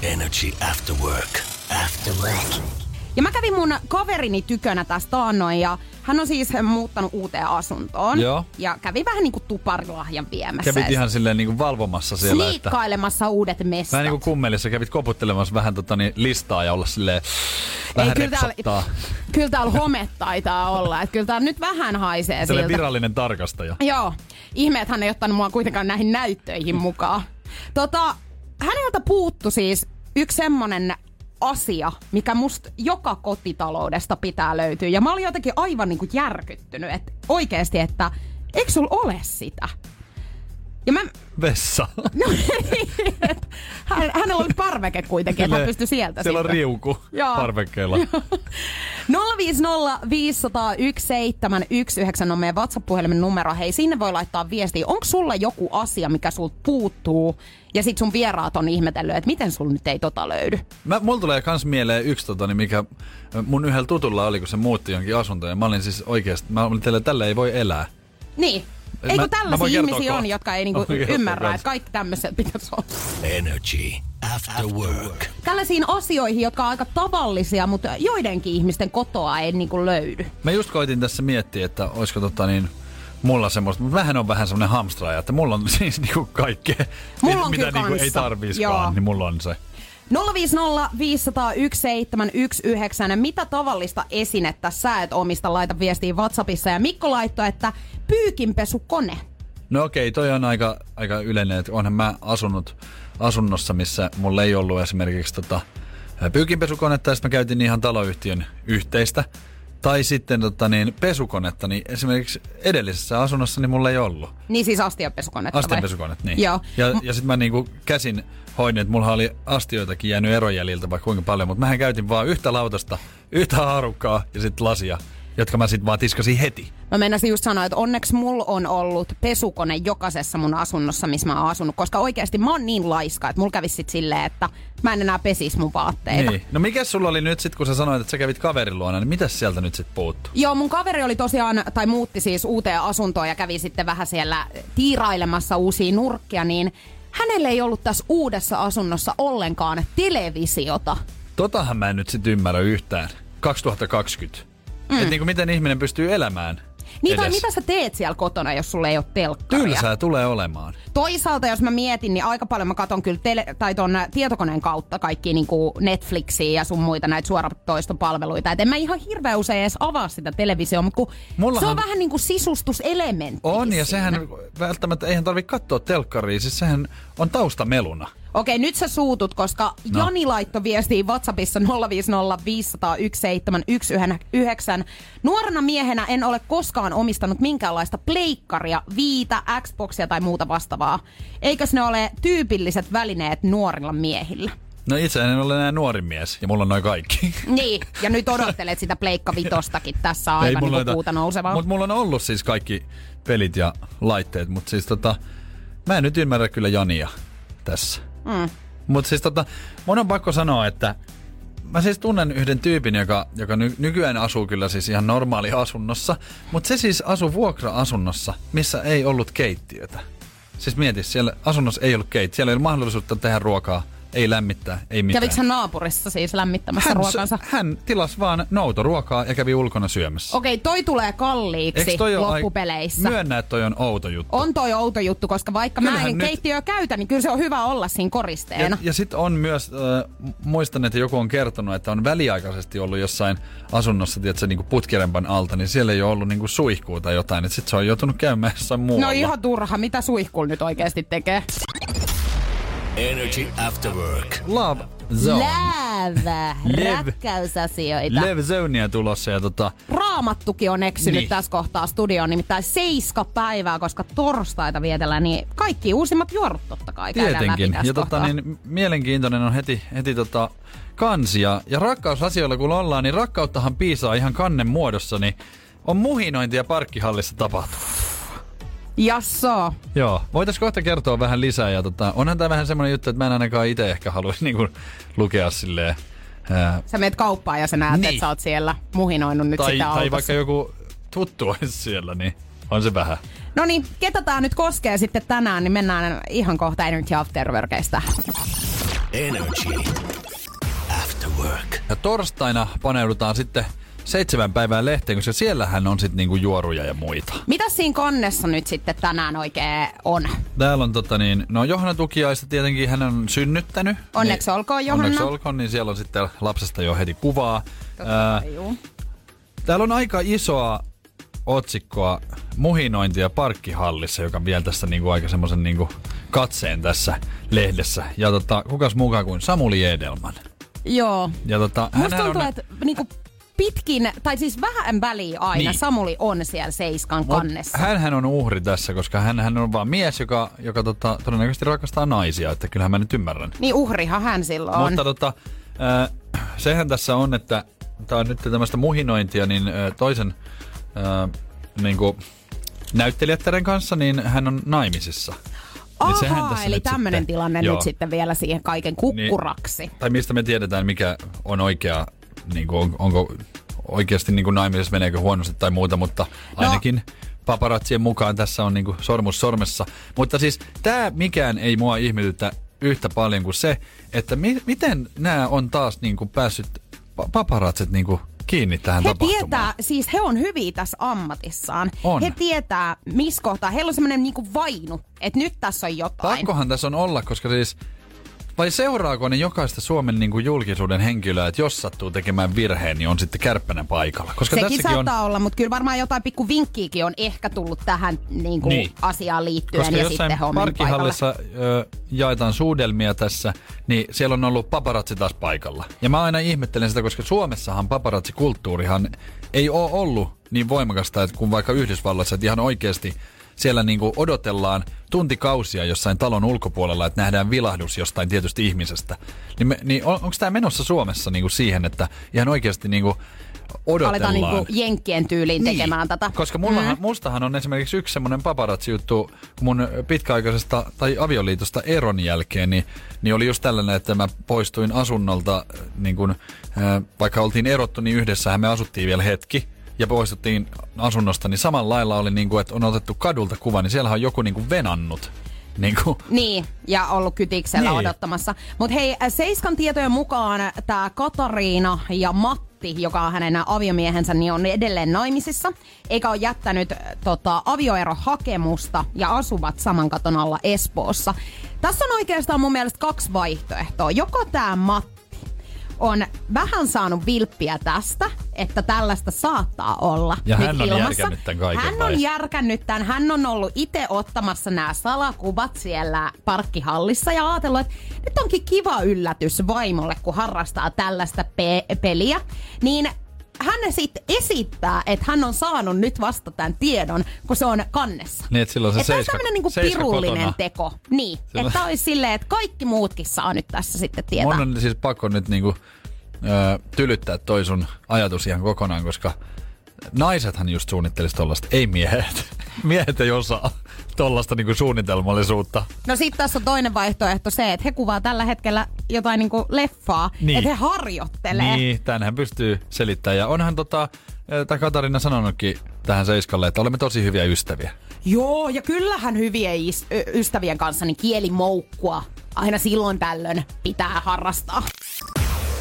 Energy After Work. After Work. Ja mä kävin mun kaverini tykönä tästä taannoin ja hän on siis muuttanut uuteen asuntoon. Joo. Ja kävi vähän niinku tuparilahjan viemässä. Kävit ihan silleen niinku valvomassa siellä, että... sniikkailemassa uudet messat. Vähän niinku kummelissa kävit koputtelemassa vähän tota niin, listaa ja olla silleen... Vähän kyllä täällä, kyllä täällä home taitaa olla. Että kyllä täällä nyt vähän haisee Silleen siltä. virallinen tarkastaja. Joo. Ihme, että hän ei ottanut mua kuitenkaan näihin näyttöihin mukaan. Tota, häneltä puuttu siis yksi semmonen asia, mikä musta joka kotitaloudesta pitää löytyä. Ja mä olin jotenkin aivan niinku järkyttynyt, että oikeesti, että eikö sulla ole sitä? Ja mä, Vessa. no, hän, hänellä oli parveke kuitenkin, että hän pystyi sieltä Siellä on sitten. riuku Joo. parvekkeella. 050 501 719 on meidän WhatsApp-puhelimen numero. Hei, sinne voi laittaa viestiä. Onko sulla joku asia, mikä sulta puuttuu? Ja sit sun vieraat on ihmetellyt, että miten sulla nyt ei tota löydy. Mä, mulla tulee kans mieleen yksi, tota, niin mikä mun yhdellä tutulla oli, kun se muutti jonkin asuntoon. Ja mä olin siis oikeasti, mä olin tällä ei voi elää. Niin. Mä- Eikö mä tällaisia kertoa ihmisiä on, jotka ei Mä niinku kertoa ymmärrä, että kaikki tämmöiset pitäisi olla. Energy After Work. Tällaisiin asioihin, jotka on aika tavallisia, mutta joidenkin ihmisten kotoa ei niinku löydy. Mä just koitin tässä miettiä, että olisiko tota niin, mulla semmoista, mutta vähän on vähän semmonen hamstraaja, että mulla on siis niinku kaikkea, Mulla on mitä niinku ei kanssa. tarviiskaan, Joo. niin mulla on se. 050 501 719. Mitä tavallista esinettä sä et omista? Laita viestiä WhatsAppissa. Ja Mikko laittoi, että pyykinpesukone. No okei, toi on aika, aika yleinen, että onhan mä asunut asunnossa, missä mulla ei ollut esimerkiksi tota, pyykinpesukonetta, ja sitten mä käytin ihan taloyhtiön yhteistä. Tai sitten tota, niin, pesukonetta, niin esimerkiksi edellisessä asunnossa niin mulla ei ollut. Niin siis astianpesukonetta vai? Astianpesukonet, niin. Joo. Ja, ja sitten mä niinku käsin hoidin, että mulla oli astioitakin jäänyt erojäljiltä vaikka kuinka paljon, mutta mähän käytin vaan yhtä lautasta, yhtä haarukkaa ja sitten lasia, jotka mä sitten vaan tiskasin heti. Mä meinasin just sanoa, että onneksi mulla on ollut pesukone jokaisessa mun asunnossa, missä mä oon asunut. Koska oikeasti mä oon niin laiska, että mulla kävisi sit silleen, että mä en enää pesis mun vaatteita. Niin. No mikä sulla oli nyt sitten, kun sä sanoit, että sä kävit kaverin luona, niin mitäs sieltä nyt sitten puuttuu? Joo, mun kaveri oli tosiaan, tai muutti siis uuteen asuntoon ja kävi sitten vähän siellä tiirailemassa uusia nurkkia, niin hänellä ei ollut tässä uudessa asunnossa ollenkaan televisiota. Totahan mä en nyt sitten ymmärrä yhtään. 2020. Mm. Että niinku miten ihminen pystyy elämään Niin tai mitä sä teet siellä kotona, jos sulla ei ole telkkaria? Tylsää tulee olemaan. Toisaalta, jos mä mietin, niin aika paljon mä katon kyllä tele- tai ton tietokoneen kautta kaikki niin Netflixiä ja sun muita näitä suoratoistopalveluita. Et en mä ihan hirveän usein edes avaa sitä televisioa, mutta kun Mullahan- se on vähän niin kuin sisustuselementti. On, ja siinä. sehän välttämättä, eihän tarvitse katsoa telkkaria, siis sehän on taustameluna. Okei, nyt sä suutut, koska No. Jani laittoi viestiä WhatsAppissa 050 501 719. Nuorena miehenä en ole koskaan omistanut minkäänlaista pleikkaria, viitä, Xboxia tai muuta vastaavaa. Eikös ne ole tyypilliset välineet nuorilla miehillä? No itse en ole enää nuori mies, ja mulla on noin kaikki. Niin, ja nyt odottelet sitä pleikka vitostakin tässä aivan niin kuin puuta nousevaa. Mutta mulla on ollut siis kaikki pelit ja laitteet, mutta siis tota, mä en nyt ymmärrä kyllä Jania tässä. Mm. Mutta siis tota, mun on pakko sanoa, että mä siis tunnen yhden tyypin, joka, joka ny- nykyään asuu kyllä siis ihan normaali asunnossa, mutta se siis asuu vuokra-asunnossa, missä ei ollut keittiötä. Siis mieti, siellä asunnossa ei ollut keittiö, siellä ei ollut mahdollisuutta tehdä ruokaa ei lämmittää, ei mitään. Kävikö hän naapurissa siis lämmittämässä hän, ruokansa? hän tilas vaan noutoruokaa ja kävi ulkona syömässä. Okei, toi tulee kalliiksi Eikö toi ole ai- loppupeleissä. Myönnä, että toi on outo juttu. on toi outo juttu, koska vaikka mä Kyllähän en nyt- keittiöä käytä, niin kyllä se on hyvä olla siinä koristeena. Ja, ja sitten on myös, äh, muistan, että joku on kertonut, että on väliaikaisesti ollut jossain asunnossa, tiedätkö, niin putkirempan alta, niin siellä ei ole ollut niin suihkuu tai jotain, että sitten se on joutunut käymään jossain muualla. No ihan turha, mitä suihkul nyt oikeasti tekee? Energy After Work. Love Zone. Läävä, Lev- rakkausasioita. Lev Zonea tulossa ja tota, Raamattukin on eksynyt Niin. tässä kohtaa studioon, nimittäin seiska päivää, koska torstaita vietellään, niin kaikki uusimmat juorut totta kai tietenkin. tässä Ja tota, kohtaa. niin, mielenkiintoinen on heti, heti tota, kansia. Ja rakkausasioilla kun ollaan, niin rakkauttahan piisaa ihan kannen muodossa, niin on muhinointia parkkihallissa tapahtunut. Jasso. Joo, voitaisiin kohta kertoa vähän lisää. Ja tota, onhan tämä vähän semmoinen juttu, että mä en ainakaan itse ehkä haluaisi niinku lukea silleen... Ää, Sä meet kauppaan ja sä näet, Niin. että sä oot siellä muhinoinut nyt tai, sitä tai autossa. vaikka joku tuttu olisi siellä, niin on se vähän. No niin, ketä tää nyt koskee sitten tänään, niin mennään ihan kohta Energy After Workista. Energy After Work. Ja torstaina paneudutaan sitten seitsemän päivää lehteen, koska siellähän on sitten niinku juoruja ja muita. Mitä siinä kannessa nyt sitten tänään oikein on? Täällä on tota niin, no Johanna Tukiaista tietenkin hän on synnyttänyt. Onneksi niin, olkoon, Johanna. Onneksi olkoon, niin siellä on sitten lapsesta jo heti kuvaa. Totta Ää, juu. Täällä on aika isoa otsikkoa muhinointia parkkihallissa, joka vie tässä niinku aika semmoisen niinku katseen tässä lehdessä. Ja tota, kukas mukaan kuin Samuli Edelman. Joo. Ja tota, Musta tuntuu, on, että niinku pitkin, tai siis vähän väliä aina, Niin. niin. Samuli on siellä Seiskan Mut kannessa. Hänhän on uhri tässä, koska hän, hän on vaan mies, joka, joka tota, todennäköisesti rakastaa naisia, että kyllähän mä nyt ymmärrän. Niin uhrihan hän silloin on. Mutta tota, äh, sehän tässä on, että tämä on nyt tämmöistä muhinointia, niin äh, toisen äh, niin kuin, näyttelijättären kanssa, niin hän on naimisissa. Niin sehän Ahaa, tässä eli tämmöinen tilanne joo. nyt sitten vielä siihen kaiken kukkuraksi. Niin. Tai mistä me tiedetään, mikä on oikea, niin kuin, on, onko oikeasti niin kuin naimisissa, meneekö huonosti tai muuta, mutta No. ainakin paparatsien mukaan tässä on niin kuin sormus sormessa. Mutta siis tämä mikään ei mua ihmetytä yhtä paljon kuin se, että mi- miten nämä on taas niin kuin päässyt pa- paparatsit niin kuin kiinni tähän He tietää, siis he on hyviä tässä ammatissaan. On. He tietää, missä kohtaa. Heillä on semmoinen niinku vainu, että nyt tässä on jotain. Pakkohan tässä on olla, koska siis vai seuraako ne jokaista Suomen niin kuin julkisuuden henkilöä, että jos sattuu tekemään virheen, niin on sitten kärppänä paikalla? Koska Sekin tässäkin saattaa on, olla, mutta kyllä varmaan jotain pikku vinkkiäkin on ehkä tullut tähän niin kuin Niin. niin. asiaan liittyen Koska ja jossain sitten parkkihallissa ö, jaetaan suudelmia tässä, niin siellä on ollut paparazzi taas paikalla. Ja mä aina ihmettelen sitä, koska Suomessahan paparazzikulttuurihan ei ole ollut niin voimakasta, että kun vaikka Yhdysvalloissa, että ihan oikeasti siellä niinku odotellaan tuntikausia jossain talon ulkopuolella, että nähdään vilahdus jostain tietystä ihmisestä. Niin, me, niin on, onko tämä menossa Suomessa niinku siihen, että ihan oikeasti niinku odotellaan? Aletaan niinku jenkkien tyyliin Niin, tekemään tätä. Koska mullahan, mm. mustahan on esimerkiksi yksi semmoinen paparazzi-juttu mun pitkäaikaisesta tai avioliitosta eron jälkeen, niin, niin oli just tällainen, että mä poistuin asunnolta, niin kun, äh, vaikka oltiin erottu, niin yhdessähän me asuttiin vielä hetki ja poistuttiin asunnosta, niin samalla lailla oli niin kuin, että on otettu kadulta kuva, niin siellä on joku niin kuin venannut. Niin kuin, Niin, ja ollut kytiksellä Niin. odottamassa. Mutta hei, äh, Seiskan tietojen mukaan tämä Katariina ja Matti, joka on hänen aviomiehensä, niin on edelleen naimisissa, eikä ole jättänyt äh, tota, avioerohakemusta ja asuvat saman katon alla Espoossa. Tässä on oikeastaan mun mielestä kaksi vaihtoehtoa. Joko tämä Matti on vähän saanut vilppiä tästä, että tällaista saattaa olla Ja nyt hän on ilmassa. järkännyt tämän kaiken Hän vai? on järkännyt tämän. Hän on ollut itse ottamassa nämä salakuvat siellä parkkihallissa ja ajatellut, että nyt onkin kiva yllätys vaimolle, kun harrastaa tällaista pe- peliä. Niin hän sitten esittää, että hän on saanut nyt vasta tämän tiedon, kun se on kannessa. Niin, että silloin se että tämä on seiska- tämmöinen niinku pirullinen kotona. teko. Niin, Silloin- että olisi silleen, että kaikki muutkin saa nyt tässä sitten tietää. mun on siis pakko nyt niinku, ö, tylyttää toi sun ajatus ihan kokonaan, koska naisethan just suunnittelisi tollasta, ei miehet. Miehet ei osaa tollasta niinku suunnitelmallisuutta. No sitten tässä on toinen vaihtoehto se, että he kuvaa tällä hetkellä jotain niinku leffaa, Niin. että he harjoittelee. Niin, tänhän pystyy selittämään. Ja onhan tota, tämä Katarina sanonutkin tähän Seiskalle, että olemme tosi hyviä ystäviä. Joo, ja kyllähän hyvien is- ö- ystävien kanssa niin kielimoukkua aina silloin tällöin pitää harrastaa.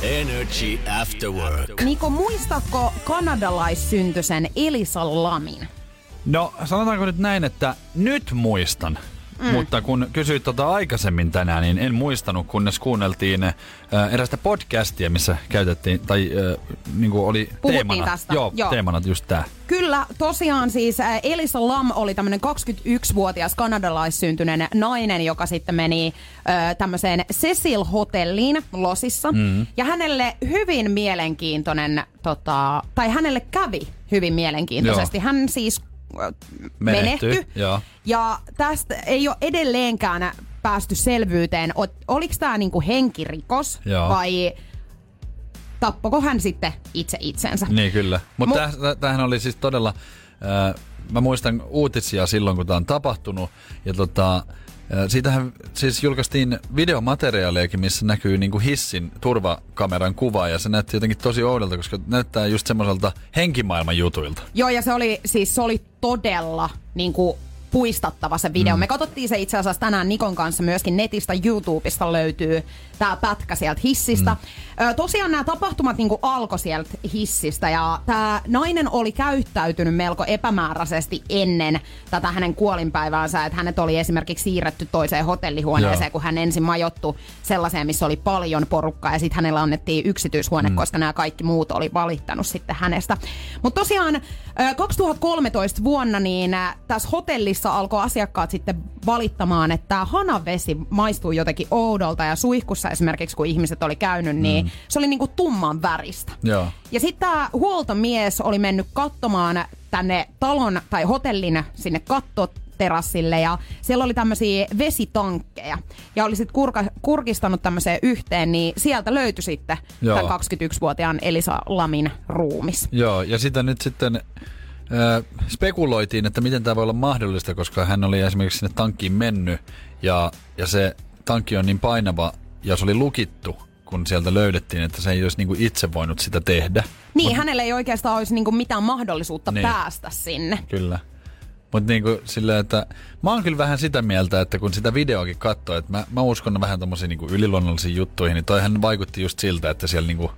Energy After Work. Niko, muistatko kanadalaissyntyisen Elisa Lamin? No, sanotaanko nyt näin, että nyt muistan. Mm. Mutta kun kysyit tota aikaisemmin tänään, niin en muistanut, kunnes kuunneltiin äh, erästä podcastia, missä käytettiin, tai äh, niin kuin oli Puhuttiin teemana. tästä, Joo, joo. teemana just tää. Kyllä, tosiaan siis äh, Elisa Lam oli tämmöinen 21-vuotias kanadalaissyntyinen nainen, joka sitten meni äh, tämmöiseen Cecil Hotelliin Losissa. Mm. Ja hänelle hyvin mielenkiintoinen, tota, tai hänelle kävi hyvin mielenkiintoisesti. Joo. Hän siis Menehtyi, menehtyi. joo. Ja tästä ei ole edelleenkään päästy selvyyteen, oliko tämä niinku henkirikos Joo. vai tappoko hän sitten itse itsensä. Niin kyllä. Mutta Mu- Mu- tämähän oli siis todella, äh, mä muistan uutisia silloin, kun tämä on tapahtunut. Ja tota, siitähän siis julkaistiin videomateriaalejakin, missä näkyy niinku hissin turvakameran kuva. Ja se näytti jotenkin tosi oudolta, koska näyttää just semmoiselta henkimaailman jutuilta. Joo, ja se oli siis se oli todella niin kuin, puistattava se video. Mm. Me katsottiin se itse asiassa tänään Nikon kanssa myöskin netistä, YouTubesta löytyy tämä pätkä sieltä hissistä. Mm. Ö, tosiaan nämä tapahtumat niin alkoi sieltä hissistä ja tämä nainen oli käyttäytynyt melko epämääräisesti ennen tätä hänen kuolinpäiväänsä, että hänet oli esimerkiksi siirretty toiseen hotellihuoneeseen, Joo. kun hän ensin majottu sellaiseen, missä oli paljon porukkaa ja sitten hänellä annettiin yksityishuone, mm. koska nämä kaikki muut oli valittanut sitten hänestä. Mutta tosiaan ö, 2013 vuonna niin tässä hotellissa alkoi asiakkaat sitten valittamaan, että tämä hanavesi maistuu jotenkin oudolta ja suihkussa esimerkiksi kun ihmiset oli käynyt, niin mm. se oli niinku tumman väristä. Joo. Ja sitten tämä huoltomies oli mennyt katsomaan tänne talon tai hotellin sinne kattoterassille ja siellä oli tämmöisiä vesitankkeja. Ja oli sitten kurka, kurkistanut tämmöiseen yhteen, niin sieltä löytyi sitten Joo. tämän 21-vuotiaan Elisa Lamin ruumis. Joo, ja sitä nyt sitten spekuloitiin, että miten tämä voi olla mahdollista, koska hän oli esimerkiksi sinne tankkiin mennyt ja, ja se tankki on niin painava ja se oli lukittu, kun sieltä löydettiin, että se ei olisi niinku itse voinut sitä tehdä. Niin, Mut, hänellä ei oikeastaan olisi niinku mitään mahdollisuutta Niin. päästä sinne. Kyllä. Mutta niinku että mä oon kyllä vähän sitä mieltä, että kun sitä videoakin katsoo, että mä, mä uskon vähän tommosiin niinku yliluonnollisiin juttuihin, niin toihan vaikutti just siltä, että siellä niinku...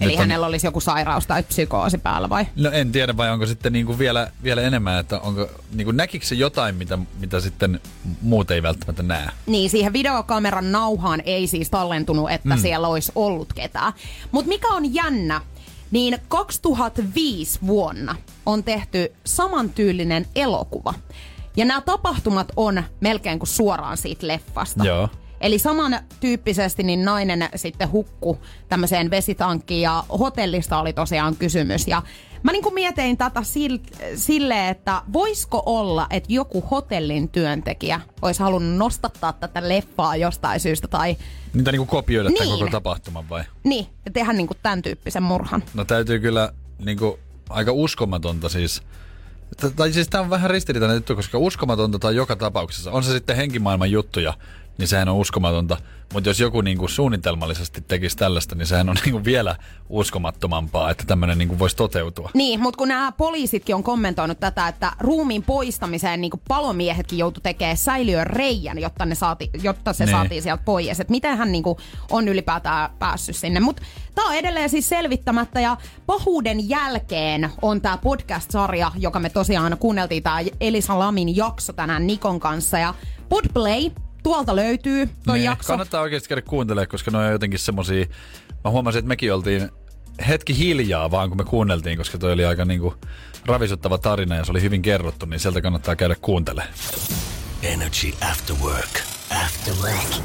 Eli on- hänellä olisi joku sairaus tai psykoosi päällä vai? No en tiedä, vai onko sitten niinku vielä, vielä enemmän, että onko, niinku näkikö se jotain, mitä, mitä sitten muut ei välttämättä näe? Niin, siihen videokameran nauhaan ei siis tallentunut, että mm. siellä olisi ollut ketään. Mutta mikä on jännä, niin 2005 vuonna on tehty samantyylinen elokuva. Ja nämä tapahtumat on melkein kuin suoraan siitä leffasta. Joo. Eli samantyyppisesti niin nainen sitten hukku tämmöiseen vesitankkiin ja hotellista oli tosiaan kysymys. Ja mä niin mietin tätä sil- silleen, että voisiko olla, että joku hotellin työntekijä olisi halunnut nostattaa tätä leffaa jostain syystä tai Niitä niinku kopioida tämän Niin. koko tapahtuman vai? niin, ja tehdä niin kuin tämän tyyppisen murhan. No täytyy kyllä niinku aika uskomatonta siis. Tai siis tämä on vähän ristiriitainen juttu, koska uskomatonta tai joka tapauksessa. On se sitten henkimaailman juttuja, niin sehän on uskomatonta. Mutta jos joku niinku suunnitelmallisesti tekisi tällaista, niin sehän on niinku vielä uskomattomampaa, että tämmöinen niinku voisi toteutua. Niin, mutta kun nämä poliisitkin on kommentoinut tätä, että ruumiin poistamiseen niin palomiehetkin joutu tekemään säiliön reijän, jotta, ne saati, jotta se Niin. saatiin sieltä pois. Että miten hän niin kuin, on ylipäätään päässyt sinne. Mutta tämä on edelleen siis selvittämättä ja pahuuden jälkeen on tämä podcast-sarja, joka me tosiaan kuunneltiin tämä Elisa Lamin jakso tänään Nikon kanssa. Ja Podplay, tuolta löytyy toi Niin, jakso. Kannattaa oikeasti käydä kuuntelemaan, koska ne on jotenkin semmosia... Mä huomasin, että mekin oltiin hetki hiljaa vaan, kun me kuunneltiin, koska toi oli aika niinku ravisuttava tarina ja se oli hyvin kerrottu, niin sieltä kannattaa käydä kuuntelemaan. Energy After Work. After Work.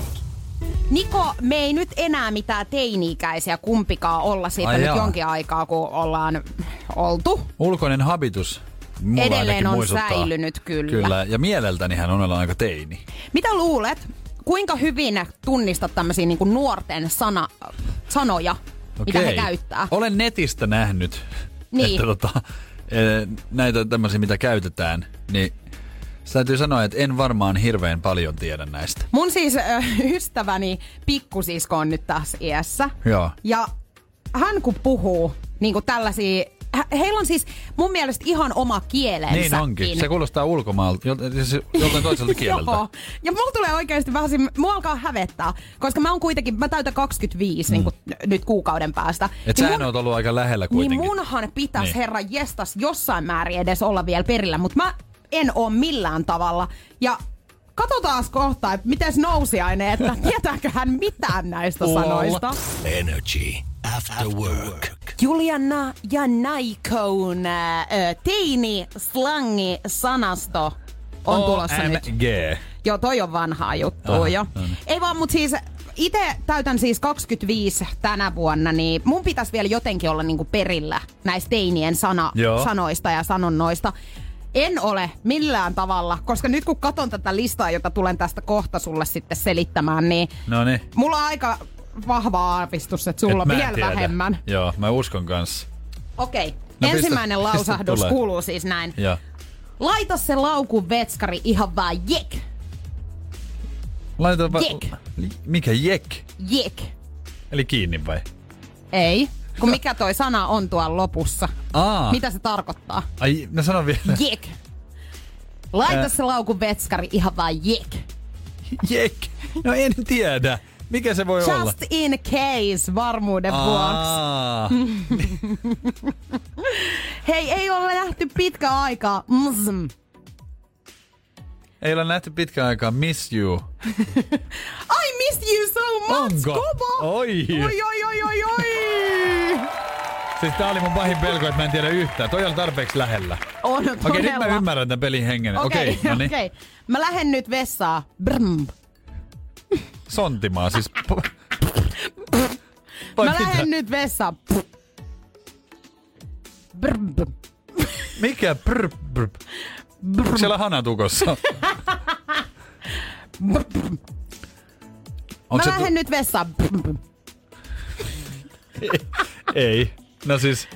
Niko, me ei nyt enää mitään teini-ikäisiä kumpikaan olla siitä Ai nyt jaa. jonkin aikaa, kun ollaan oltu. Ulkoinen habitus mulla Edelleen on muistuttaa. säilynyt, kyllä. Kyllä, ja mieleltänihän on olla aika teini. Mitä luulet, kuinka hyvin tunnistat tämmöisiä niin nuorten sana, sanoja, mitä he Okei. käyttää? Olen netistä nähnyt, Niin. että tota, eh, näitä tämmöisiä, mitä käytetään, niin se täytyy sanoa, että en varmaan hirveän paljon tiedä näistä. Mun siis äh, ystäväni pikkusisko on nyt taas iässä. Joo. Ja hän kun puhuu niin kuin tällaisia heillä on siis mun mielestä ihan oma kielensä. Niin onkin. Se kuulostaa ulkomaalta, siis joltain toiselta kieleltä. Joo. Ja mulla tulee oikeasti vähän mua alkaa hävettää, koska mä oon kuitenkin, mä täytän 25 mm. niin kuin, nyt kuukauden päästä. Et Niin sähän oot ollut aika lähellä kuitenkin. Niin munhan pitäisi Niin. niin. herra jestas jossain määrin edes olla vielä perillä, mutta mä en oo millään tavalla. Ja katsotaan kohta, että miten nousiainen, että tietääkö hän mitään näistä sanoista. Energy After Work. Juliana ja Naikoon äh, teini slangi sanasto on tulossa nyt. OMG. Joo, toi on vanhaa juttua Aha, jo. no niin. Ei vaan, mut siis itse täytän siis 25 tänä vuonna, niin mun pitäisi vielä jotenkin olla niinku perillä näistä teinien sana, Joo. sanoista ja sanonnoista. En ole millään tavalla, koska nyt kun katon tätä listaa, jota tulen tästä kohta sulle sitten selittämään, niin No niin. mulla on aika vahva aavistus, että sulla Et on mä vielä tiedä. vähemmän. Joo, mä uskon kanssa. Okei, No pistä- ensimmäinen pistä lausahdus tulee. kuuluu siis näin. Joo. Laita se laukun vetskari ihan vaan jek, Laitetaan va- Jek. Mikä jek? jek. Eli kiinni vai? Ei, kun mikä toi sana on tuolla lopussa. Aa. Mitä se tarkoittaa? Ai, no sano vielä. Jek. Laita Ää. se laukun vetskari ihan vaan jek. Jek. No en tiedä. Mikä se voi olla? Just in case, varmuuden vuoksi. Aa, Hei, ei ole nähty pitkä aikaa. Mm. ei ole nähty pitkään aikaa Miss You. I miss you so much, Onko? kova! Oi. Oi, oi, oi, oi, oi! Siis tää oli mun pahin pelko, että mä en tiedä yhtään. Toi on tarpeeksi lähellä. On Okei, nyt mä ymmärrän tämän pelin hengen. Okei, Okei, no niin. okei. Mä lähden nyt vessaan. Brm. Sontimaa siis. Vai Mä lähden nyt vessaan. Brm. Mikä? Brr, brr. Onko siellä hanatukossa? Mä Onko se lähden nyt vessaan. Brm. Ei. No siis,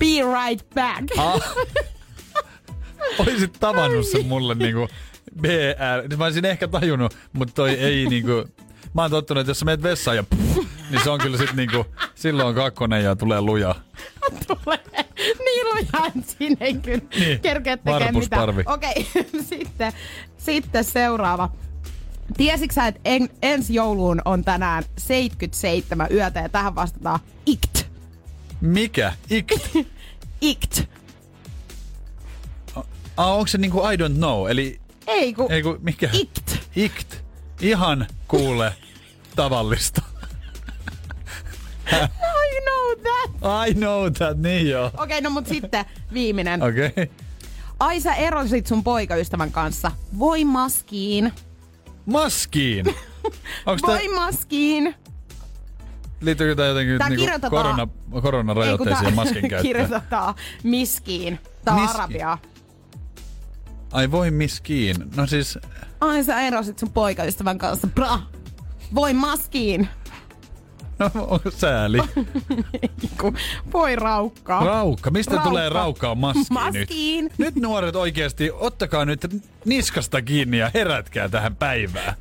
Be right back. ah. Olisit tavannut sen mulle niinku BR. Mä olisin ehkä tajunnut, mutta toi ei niinku... Mä oon tottunut, että jos sä meet vessaan ja pff, niin se on kyllä sit niinku, silloin on kakkonen ja tulee luja. tulee niin lujaa, että siinä ei kyllä Niin, kerkeä tekemään mitään. Okei, sitten, sitten seuraava. Tiesitkö sä, että en, ensi jouluun on tänään 77 yötä ja tähän vastataan ikt. Mikä? Ikt? Ikt. Ah, onko se niinku I don't know? Eli, Ei ku, ei ku, mikä? ikt. Ikt. Ihan kuule tavallista. I know that. I know that, niin joo. Okei, okay, no mut sitten viimeinen. Okei. Okay. Ai sä erosit sun poikaystävän kanssa. Voi maskiin. Maskiin. Onks tää, Voi maskiin. liittyykö tää jotenkin Tää niinku korona, koronarajoitteisiin tää maskin käyttöön? kirjoitetaan miskiin. Tää on Miski. arabiaa. Ai voi miskiin. No siis, Ai sä erosit sun poikaystävän kanssa. Bra. Voi maskiin. no sääli? Ku- Voi raukkaa. Raukka. Mistä Raukka. tulee raukkaa maskiin, Maskiin. nyt? Nyt nuoret oikeasti, ottakaa nyt niskasta kiinni ja herätkää tähän päivään.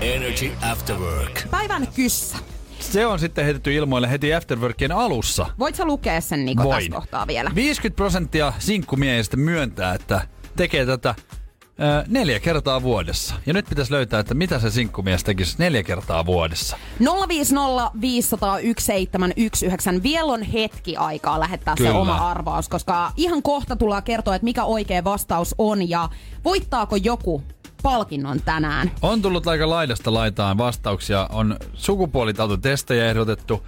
Energy After Work. Päivän kyssä. Se on sitten heitetty ilmoille heti Afterworkien alussa. Voit sä lukea sen Niko Voin. tässä kohtaa vielä? 50 prosenttia sinkkumiehistä myöntää, että tekee tätä neljä kertaa vuodessa. Ja nyt pitäisi löytää, että mitä se sinkkumies tekisi neljä kertaa vuodessa. 050 501 719. Vielä on hetki aikaa lähettää Kyllä. se oma arvaus, koska ihan kohta tullaan kertoa, että mikä oikea vastaus on ja voittaako joku palkinnon tänään. On tullut aika laidasta laitaan vastauksia. On sukupuolitautotestejä ehdotettu,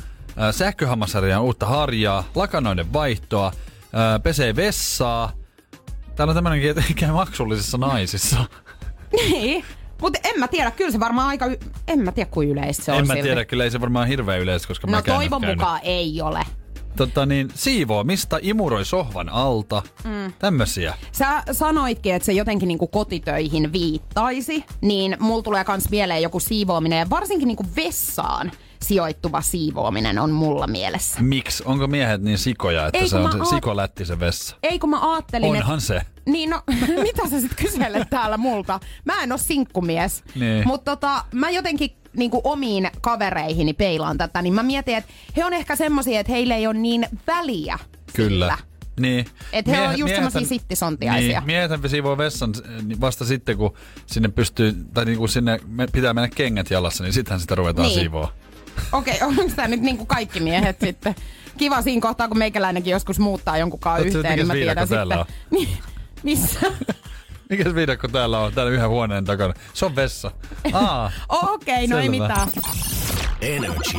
sähköhammasarjan uutta harjaa, lakanoiden vaihtoa, pesee vessaa. Täällä on tämmönenkin, että käy maksullisissa naisissa. Niin. Mutta en mä tiedä, kyllä se varmaan aika, y- en mä tiedä kuin yleistä se on en mä silti. tiedä, kyllä ei se varmaan hirveän yleistä, koska No mä toivon mukaan ei ole. Tota niin, siivoamista, imuroi sohvan alta, mm. tämmösiä. Sä sanoitkin, että se jotenkin niinku kotitöihin viittaisi, niin mulla tulee kans mieleen joku siivoaminen ja varsinkin niinku vessaan sijoittuva siivoaminen on mulla mielessä. Miksi? Onko miehet niin sikoja, että Ei, se on se oot- sikolätti se vessa? Ei kun mä ajattelin, Onhan se. Niin no, mitä sä sit kyselet täällä multa? Mä en oo sinkkumies. Niin. Mutta tota, mä jotenkin niin kuin omiin kavereihini peilaan tätä, niin mä mietin, että he on ehkä semmosia, että heille ei ole niin väliä Kyllä. sillä. Niin. Et he on just semmosia sittisontiaisia. Niin, miehethän siivoo vessan niin vasta sitten, kun sinne pystyy, tai niin kuin sinne pitää mennä kengät jalassa, niin sittenhän sitä ruvetaan Niin. siivoa. Okei, okay, onko tämä nyt niin kuin kaikki miehet sitten? Kiva siinä kohtaa, kun meikäläinenkin joskus muuttaa jonkunkaan Ootko sä, yhteen, niin mä tiedän sitten. Niin, missä? Mikäs viidakko täällä on? Täällä yhden huoneen takana. Se on vessa. Aa, Okei, okay, no ei mitään. Energy.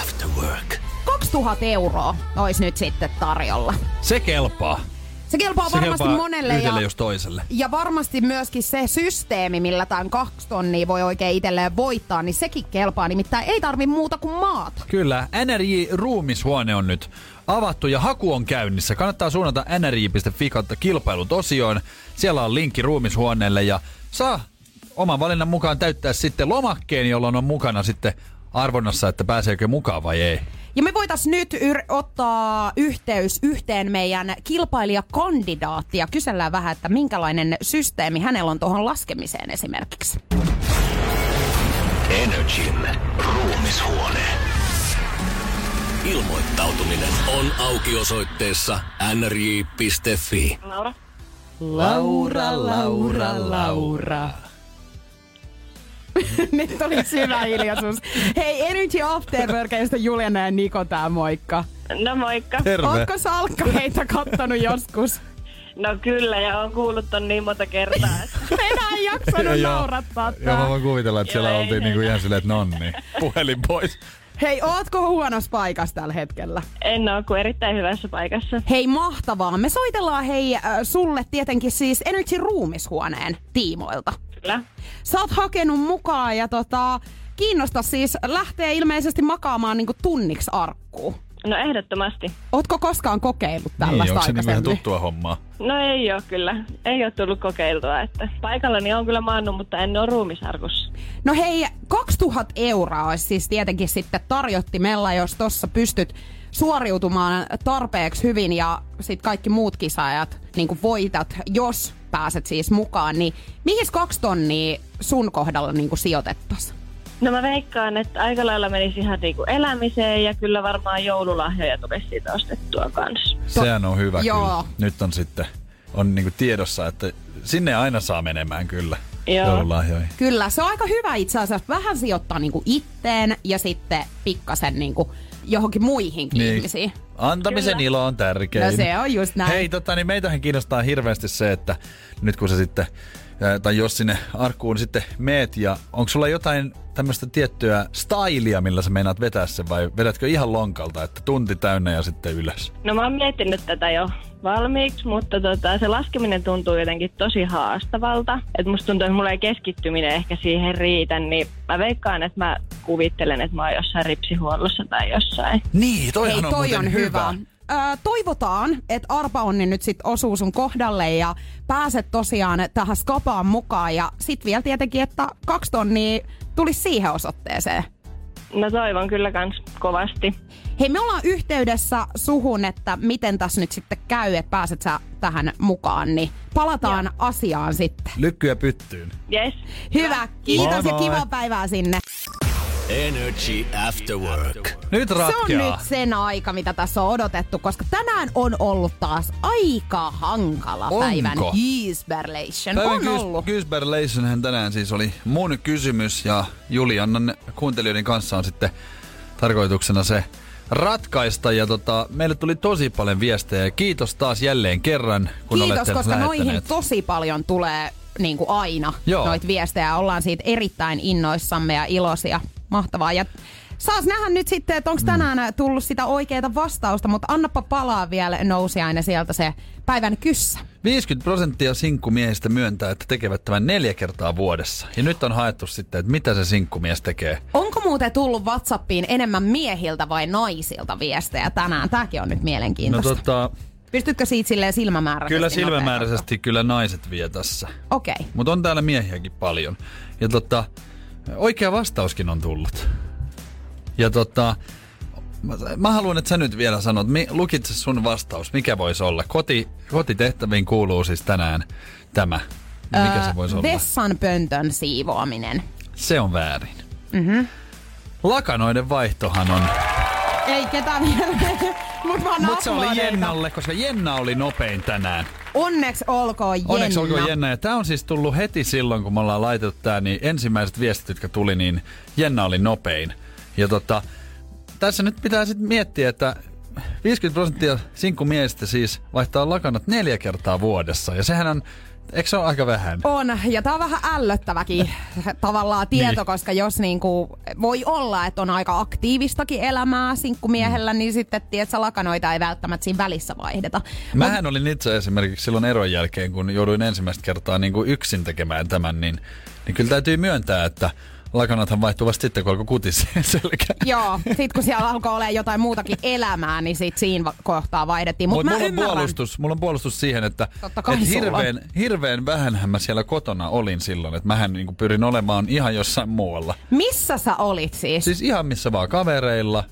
After work. 2000 euroa olisi nyt sitten tarjolla. se kelpaa. Se kelpaa Se varmasti kelpaa monelle yhdelle ja, jos toiselle. ja varmasti myöskin se systeemi, millä tämän kaksi tonnia voi oikein itselleen voittaa, niin sekin kelpaa. Nimittäin ei tarvi muuta kuin maata. Kyllä, NRJ Ruumishuone on nyt avattu ja haku on käynnissä. Kannattaa suunnata nrj.fi kautta kilpailut osioon. Siellä on linkki Ruumishuoneelle ja saa oman valinnan mukaan täyttää sitten lomakkeen, jolloin on mukana sitten arvonnassa, että pääseekö mukaan vai ei. Ja me voitais nyt yr- ottaa yhteys yhteen meidän kilpailijakandidaattia. Kysellään vähän, että minkälainen systeemi hänellä on tuohon laskemiseen esimerkiksi. Energin ruumishuone. Ilmoittautuminen on auki osoitteessa nrj.fi. Laura. Laura, Laura, Laura. Nyt oli syvä hiljaisuus. Hei, Energy Afterworkista Juliana ja Niko tää moikka. No moikka. Terve. Ootko salkkareita kattonut joskus? No kyllä, ja on kuullut ton niin monta kertaa. Enää ei jaksanut Joo. naurattaa Joo, mä voin kuvitella, että siellä oltiin niinku ihan silleen, että nonni, puhelin pois. Hei, ootko huonossa paikassa tällä hetkellä? En oo kuin erittäin hyvässä paikassa. Hei, mahtavaa. Me soitellaan hei äh, sulle tietenkin siis Energy Ruumishuoneen tiimoilta. Kyllä. Sä oot hakenut mukaan ja tota, kiinnosta siis lähtee ilmeisesti makaamaan niinku tunniksi arkkuun. No ehdottomasti. Ootko koskaan kokeillut Niin, tällaista onko se ihan aikaisemmin? tuttua hommaa? No ei oo kyllä. Ei oo tullut kokeiltua, että paikallani on kyllä maannut, mutta en oo ruumisarkussa. No hei, 2000 euroa olisi siis tietenkin sitten tarjottimella, jos tossa pystyt suoriutumaan tarpeeksi hyvin ja sitten kaikki muut kisaajat niin voitat, jos pääset siis mukaan, niin mihin kaksi tonnia sun kohdalla niin sijoitettaisiin? No mä veikkaan, että aika lailla menisi ihan niinku elämiseen ja kyllä varmaan joululahjoja tulisi siitä ostettua kanssa. Sehän on hyvä Joo. kyllä. Nyt on sitten on niinku tiedossa, että sinne aina saa menemään kyllä Joo. joululahjoihin. Kyllä, se on aika hyvä itse asiassa vähän sijoittaa niin itteen ja sitten pikkasen niin johonkin muihinkin Niin. ihmisiin. Antamisen Kyllä. ilo on tärkein. No se on just näin. Hei, tota, niin meitähän kiinnostaa hirveästi se, että nyt kun sä sitten, tai jos sinne arkkuun sitten meet, ja onko sulla jotain tämmöistä tiettyä stylia, millä sä meinaat vetää sen, vai vedätkö ihan lonkalta, että tunti täynnä ja sitten ylös? No mä oon miettinyt tätä jo valmiiksi, mutta tota, se laskeminen tuntuu jotenkin tosi haastavalta. Et musta tuntuu, että mulla ei keskittyminen ehkä siihen riitä, niin mä veikkaan, että mä kuvittelen, että mä oon jossain ripsihuollossa tai jossain. Niin, toihan Hei, on toi on hyvä. Ö, toivotaan, että Arpa Onni nyt sit osuu sun kohdalle ja pääset tosiaan tähän skapaan mukaan. Ja sit vielä tietenkin, että kaksi tonnia tulisi siihen osoitteeseen. No toivon kyllä kans kovasti. Hei, me ollaan yhteydessä suhun, että miten tässä nyt sitten käy, että pääset sä tähän mukaan, niin palataan asiaan sitten. Lykkyä pyttyyn. Yes. Hyvä, kiitos Moi ja moi. kivaa päivää sinne. Energy After Work. Nyt Se on ratkeaa. nyt sen aika, mitä tässä on odotettu, koska tänään on ollut taas aika hankala Onko? päivän Isberlation. Päivän On ollut. Kysberlationhän tänään siis oli mun kysymys ja Juliannan kuuntelijoiden kanssa on sitten tarkoituksena se ratkaista. Ja tota, meille tuli tosi paljon viestejä ja kiitos taas jälleen kerran, kun Kiitos, olette koska noihin tosi paljon tulee niin kuin aina Joo. noita viestejä. Ollaan siitä erittäin innoissamme ja iloisia. Mahtavaa. Ja saas nähdä nyt sitten, että Mm. onko tänään tullut sitä oikeaa vastausta, mutta annapa palaa vielä nousiainen sieltä se päivän kyssä. 50 prosenttia sinkkumiehistä myöntää, että tekevät tämän neljä kertaa vuodessa. Ja nyt on haettu sitten, että mitä se sinkkumies tekee. Onko muuten tullut WhatsAppiin enemmän miehiltä vai naisilta viestejä tänään? Tämäkin on nyt No mielenkiintoista. tota, Pystytkö siitä silleen silmämääräisesti? kyllä silmämääräisesti kyllä naiset vie tässä. Okei. Okay. Mutta on täällä miehiäkin paljon. Ja tota, oikea vastauskin on tullut. Ja tota, mä, mä haluan, että sä nyt vielä sanot, mi, lukitse sun vastaus, mikä voisi olla? Koti, kotitehtäviin kuuluu siis tänään tämä. Mikä se voisi olla? Vessan pöntön siivoaminen. Se on väärin. Mm-hmm. Lakanoiden vaihtohan on... Ei ketään vielä. Mut mä Mutta se oli Jennalle, koska Jenna oli nopein tänään. Onneksi olkoon Jenna. Onneksi olkoon Jenna. Ja tää on siis tullut heti silloin, kun me ollaan laitettu tää, niin ensimmäiset viestit, jotka tuli, niin Jenna oli nopein. Ja tota, tässä nyt pitää sitten miettiä, että 50 prosenttia sinkkumiehistä siis vaihtaa lakanat neljä kertaa vuodessa. Ja sehän on, eikö se ole aika vähän? On, ja tää on vähän ällöttäväkin tavallaan tieto, Niin. koska jos niinku, voi olla, että on aika aktiivistakin elämää sinkkumiehellä, niin sitten tiedätkö, lakanoita ei välttämättä siinä välissä vaihdeta. Mähän olin itse esimerkiksi silloin eron jälkeen, kun jouduin ensimmäistä kertaa niin kuin yksin tekemään tämän, niin, niin kyllä täytyy myöntää, että lakanathan vaihtuvat sitten, kun alkoi kutis selkä. Joo, sit kun siellä alkoi olla jotain muutakin elämää, niin sit siinä kohtaa vaihdettiin. Mutta Mutta mä mulla, on ymmärrän. puolustus, mulla on puolustus siihen, että et hirveän, hirveän vähänhän mä siellä kotona olin silloin. Että mähän niin pyrin olemaan ihan jossain muualla. Missä sä olit siis? Siis ihan missä vaan kavereilla,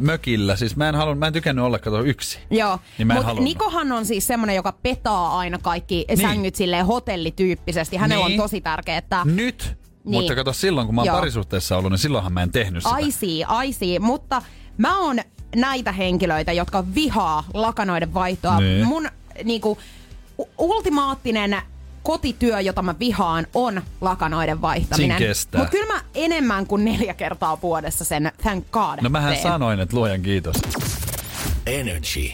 mökillä. Siis mä en, halun, mä en tykännyt olla kato yksi. Joo, Niin mutta. Nikohan on siis semmonen, joka petaa aina kaikki niin. sängyt silleen hotellityyppisesti. Hänellä Niin. on tosi tärkeää, että Nyt. Niin. Mutta kato silloin, kun mä oon Joo. parisuhteessa ollut, niin silloinhan mä en tehnyt sitä. aisii, aisii, mutta mä oon näitä henkilöitä, jotka vihaa lakanoiden vaihtoa. Niin. Mun niinku, ultimaattinen kotityö, jota mä vihaan, on lakanoiden vaihtaminen. Mutta kyllä mä enemmän kuin neljä kertaa vuodessa sen thank god No mähän teen. sanoin, että luojan kiitos. Energy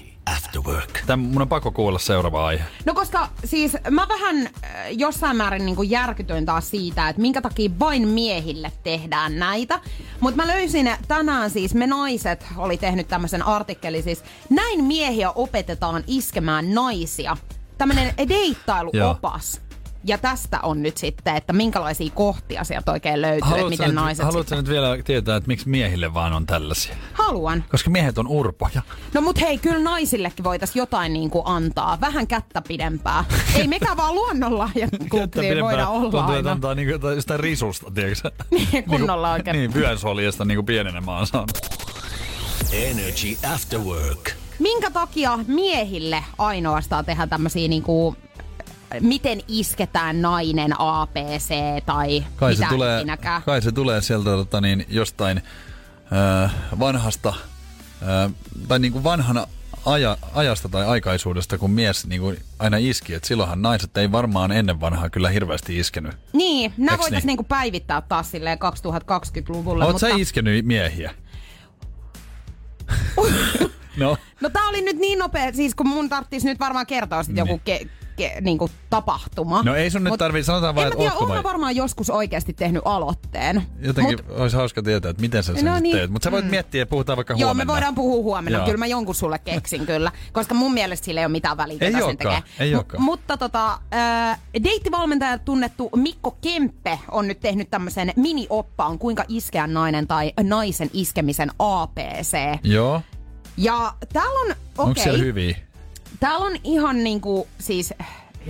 After Work. Tän, mun on pakko kuulla seuraava aihe. No koska siis mä vähän äh, jossain määrin niin järkytyin taas siitä, että minkä takia vain miehille tehdään näitä. Mutta mä löysin tänään siis, me naiset oli tehnyt tämmöisen artikkelin siis, näin miehiä opetetaan iskemään naisia. Tämmönen deittailuopas. Ja tästä on nyt sitten, että minkälaisia kohtia sieltä oikein löytyy, että miten nyt, naiset haluatko sitten... nyt vielä tietää, että miksi miehille vaan on tällaisia? Haluan. Koska miehet on urpoja. No mut hei, kyllä naisillekin voitais jotain niinku antaa. Vähän kättä pidempää. Ei mekään vaan luonnonlahjakkuuksia voida olla Tuntuu, että aina. antaa niinku jotain sitä risusta, tiedätkö Niin, kunnolla oikein. Niin, vyönsoljesta niinku pienenä mä oon saanut. Energy After Work. Minkä takia miehille ainoastaan tehdään tämmöisiä niinku, miten isketään nainen ABC tai Kai mitä se, tulee, kai se tulee sieltä tota, niin, jostain äh, vanhasta, äh, tai niinku vanhana aja, ajasta tai aikaisuudesta, kun mies niinku aina iski. Et silloinhan naiset ei varmaan ennen vanhaa kyllä hirveästi iskenyt. Niin, nämä voitaisiin niin? niinku päivittää taas silleen 2020-luvulle. Oot mutta... sä iskenyt miehiä? no, No tää oli nyt niin nopea, siis kun mun tarvitsisi nyt varmaan kertoa sit joku ke, ke, niinku tapahtuma. No ei sun nyt tarvii- sanotaan vaan, että ootko vai- varmaan joskus oikeasti tehnyt aloitteen. jotenkin Mut- olisi hauska tietää, että miten sä sen No niin. teet. Mutta sä voit miettiä ja puhutaan vaikka Joo, huomenna. me voidaan puhua huomenna. Joo. Kyllä mä jonkun sulle keksin kyllä. Koska mun mielestä sillä ei ole mitään väliä, Ei sen tekee. ei olekaan. mutta tota, äh, deittivalmentaja tunnettu Mikko Kemppe on nyt tehnyt tämmöisen mini-oppaan, kuinka iskeä nainen tai naisen iskemisen ABC. Joo. Ja täällä on, Onko okei, siellä hyviä? Täällä on ihan niinku siis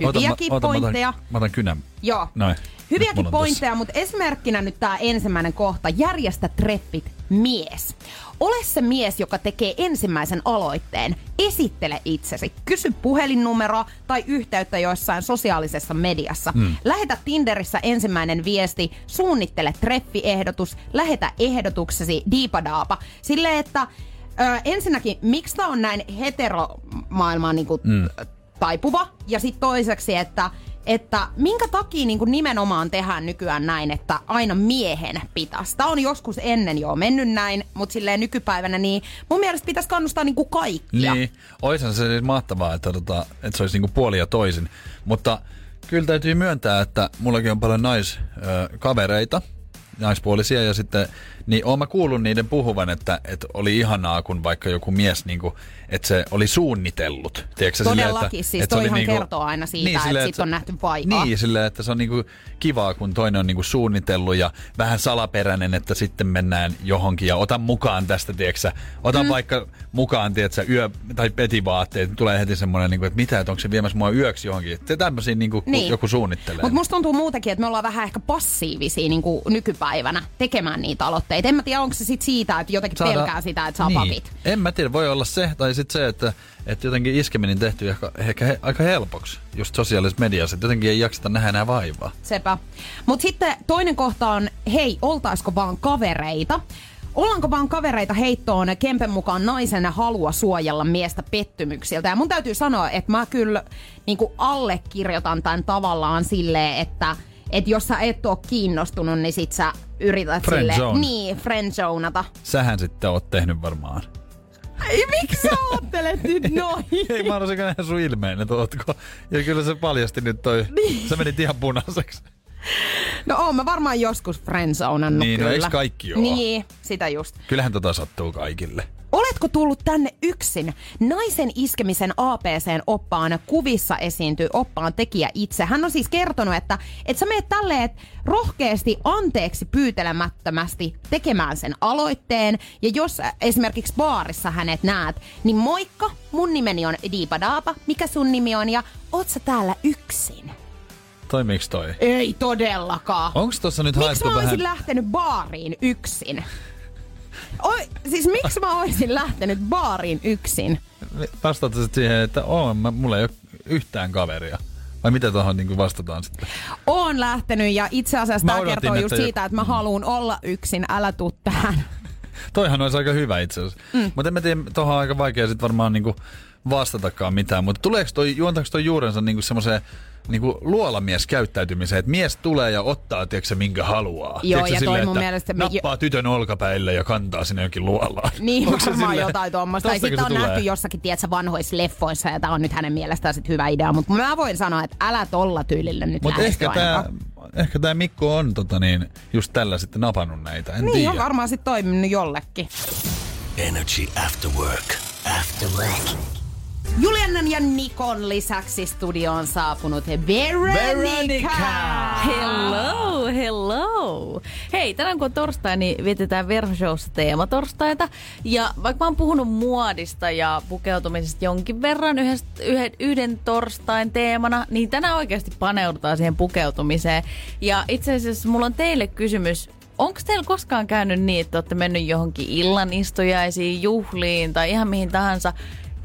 Ota, hyviäkin mä, ota, mä pointteja. otan, mä otan kynän. Joo. Noin. Hyviäkin pointteja, mutta esimerkkinä nyt tämä ensimmäinen kohta. Järjestä treffit mies. Ole se mies, joka tekee ensimmäisen aloitteen. Esittele itsesi. Kysy puhelinnumeroa tai yhteyttä joissain sosiaalisessa mediassa. Mm. Lähetä Tinderissä ensimmäinen viesti. Suunnittele treffiehdotus. Lähetä ehdotuksesi diipadaapa. Silleen, että ö, ensinnäkin, miksi tämä on näin heteromaailmaan niinku, mm. taipuva? Ja sitten toiseksi, että että minkä takia niin kuin nimenomaan tehdään nykyään näin, että aina miehen pitäisi. Tämä on joskus ennen jo mennyt näin, mutta silleen nykypäivänä niin mun mielestä pitäisi kannustaa niin kuin kaikkia. Niin, oishan se siis mahtavaa, että, tota, että se olisi niinku puoli ja toisin. Mutta kyllä täytyy myöntää, että mullakin on paljon naiskavereita, naispuolisia ja sitten, niin oon mä kuullut niiden puhuvan, että, että oli ihanaa, kun vaikka joku mies, niin kuin, että se oli suunnitellut. Tiedätkö, Todellakin, siis se oli toihan kertoo aina siitä, että silleen, sit on nähty vaivaa. Niin, silleen, että se on niinku kivaa, kun toinen on niinku suunnitellut ja vähän salaperäinen, että sitten mennään johonkin ja otan mukaan tästä, tiedätkö, Otan mm. vaikka mukaan, tiedätkö, yö- tai petivaatteet, tulee heti semmoinen, niinku, että mitä, että onko se viemässä mua yöksi johonkin. Että tämmöisiä niinku, kun Niin. joku suunnittelee. Mutta musta tuntuu muutenkin, että me ollaan vähän ehkä passiivisia niin kuin nykypäivänä tekemään niitä aloitteita. Vaatteita. En mä tiedä, onko se sit siitä, että jotenkin Saada- pelkää sitä, että saa niin. papit. En mä tiedä, voi olla se, tai sitten se, että, että jotenkin iskeminen tehty ehkä, ehkä he, aika helpoksi, just sosiaalisessa mediassa, että jotenkin ei jakseta nähdä enää vaivaa. Sepä. Mutta sitten toinen kohta on, hei, oltaisko vaan kavereita? Ollaanko vaan kavereita heittoon Kempen mukaan naisen halua suojella miestä pettymyksiltä? Ja mun täytyy sanoa, että mä kyllä niin allekirjoitan tämän tavallaan silleen, että et jos sä et ole kiinnostunut, niin sit sä yrität Friend silleen, zone. niin, friendzonata. Sähän sitten oot tehnyt varmaan. Ei, miksi sä ajattelet nyt noin? Ei mä haluaisin nähdä sun ilmeen, että ootko. Ja kyllä se paljasti nyt toi, Niin. sä menit ihan punaiseksi. No oon mä varmaan joskus friendzonannut Niin, no kyllä. eiks kaikki oo? Niin, sitä just. Kyllähän tota sattuu kaikille. Oletko tullut tänne yksin? Naisen iskemisen APCn oppaan kuvissa esiintyy oppaan tekijä itse. Hän on siis kertonut, että, että sä meet tälleen rohkeasti anteeksi pyytelemättömästi tekemään sen aloitteen. Ja jos esimerkiksi baarissa hänet näet, niin moikka, mun nimeni on Diipa Daapa, mikä sun nimi on ja oot sä täällä yksin? Toimiiks toi? Ei todellakaan. Onks tossa nyt Miksi haettu mä olisin vähän... lähtenyt baariin yksin? Oi, siis miksi mä olisin lähtenyt baariin yksin? Vastaat sä sit siihen, että on, mä, mulla ei ole yhtään kaveria. Vai mitä tuohon niin vastataan sitten? Oon lähtenyt ja itse asiassa Mä tämä kertoo just jo- siitä, että mä haluan olla yksin, älä tuu tähän. Toihan olisi aika hyvä itse asiassa. Mm. Mutta en mä tiedä, tuohon on aika vaikea sit varmaan niinku vastatakaan mitään. Mutta tuleeko toi, juontaako toi juurensa niinku semmoiseen niinku luolamies käyttäytymiseen, että mies tulee ja ottaa, tiedätkö, se, minkä haluaa. Joo, Tiedätkö, ja toi silleen, mun että mielestä me- Nappaa tytön olkapäille ja kantaa sinne jokin luolaan. Niin Onko varmaan silleen- jotain tuommoista. Tai sitten se on tulee? nähty jossakin, tiedätkö, vanhoissa leffoissa ja tämä on nyt hänen mielestään sit hyvä idea. Mutta mä voin sanoa, että älä tolla tyylillä nyt Mutta ehkä tämä ehkä tää Mikko on tota niin, just tällä sitten napannut näitä. En Niin tiedä. on varmaan sitten toiminut jollekin. Energy After Work. After Work. Juliannan ja Nikon lisäksi studioon on saapunut Veronica. Veronica! Hello, hello. Hei, tänään kun on torstai, niin vietetään Verhoshowssa teematorstaita. Ja vaikka mä oon puhunut muodista ja pukeutumisesta jonkin verran yhdestä, yhden, yhden torstain teemana, niin tänään oikeasti paneudutaan siihen pukeutumiseen. Ja itse asiassa mulla on teille kysymys. Onko teillä koskaan käynyt niin, että olette mennyt johonkin illanistujaisiin, juhliin tai ihan mihin tahansa,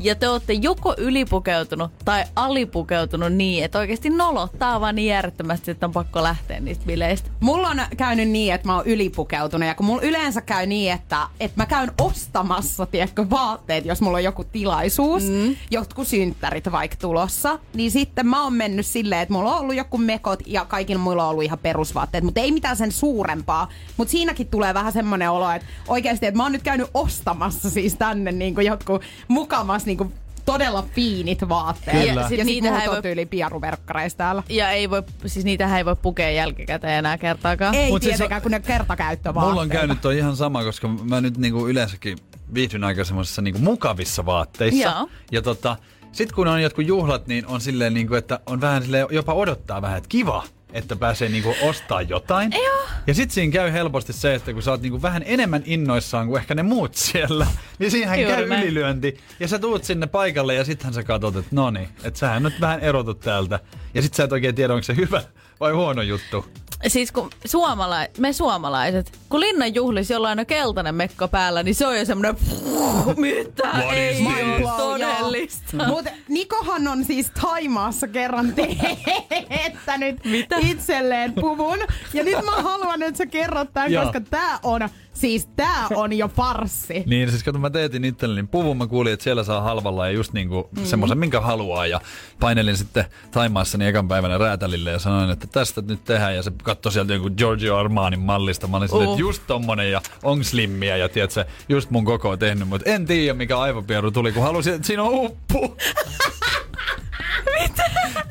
ja te olette joko ylipukeutunut tai alipukeutunut niin, että oikeasti nolottaa vaan niin järjettömästi, että on pakko lähteä niistä bileistä. Mulla on käynyt niin, että mä oon ylipukeutunut ja kun mulla yleensä käy niin, että, että mä käyn ostamassa, tiedätkö, vaatteet, jos mulla on joku tilaisuus, mm. jotkut synttärit vaikka tulossa, niin sitten mä oon mennyt silleen, että mulla on ollut joku mekot ja kaikilla muilla on ollut ihan perusvaatteet, mutta ei mitään sen suurempaa. Mutta siinäkin tulee vähän semmoinen olo, että oikeasti, että mä oon nyt käynyt ostamassa siis tänne niin kuin jotkut mukamas niin kuin todella fiinit vaatteet. Kyllä. Ja, Sit ja niitä sitten ei voi- on tyyli piaruverkkareissa täällä. Ja ei voi, siis niitä ei voi pukea jälkikäteen enää kertaakaan. Ei Mut siis tietenkään, on- kun ne kertakäyttövaatteita. Mulla on käynyt toi ihan sama, koska mä nyt niinku yleensäkin viihdyn aika semmoisissa niinku mukavissa vaatteissa. Joo. Ja tota, sit kun on jotkut juhlat, niin on silleen niinku, että on vähän silleen, jopa odottaa vähän, että kiva, että pääsee niinku ostaa jotain. Joo. Ja sit siinä käy helposti se, että kun sä oot niinku vähän enemmän innoissaan kuin ehkä ne muut siellä, niin siihen Juuri käy näin. ylilyönti. Ja sä tuut sinne paikalle ja sittenhän sä katsot, että no niin, että sähän nyt vähän erotut täältä. Ja sit sä et oikein tiedä, onko se hyvä vai huono juttu. Siis kun suomala- me suomalaiset, kun linnan juhlis jollain on keltainen mekko päällä, niin se on jo semmoinen, mitä What ei ole todellista. Mutta Nikohan on siis Taimaassa kerran teettänyt Mitä? itselleen puvun. Ja nyt mä haluan, että sä kerrot tämän, koska tää on, siis tää on jo farssi. Niin, siis kun mä teetin itselleni puvun, mä kuulin, että siellä saa halvalla ja just niinku mm. semmoisen, minkä haluaa. Ja painelin sitten Taimaassa niin ekan päivänä räätälille ja sanoin, että tästä nyt tehdään. Ja se katsoi sieltä joku Giorgio Armanin mallista. Mä olin silleen, Oh. että just tommonen ja on slimmiä ja tiedätkö, just mun koko on tehnyt. Mutta en tiedä, mikä aivopieru tuli, kun halusin, että siinä on uppu.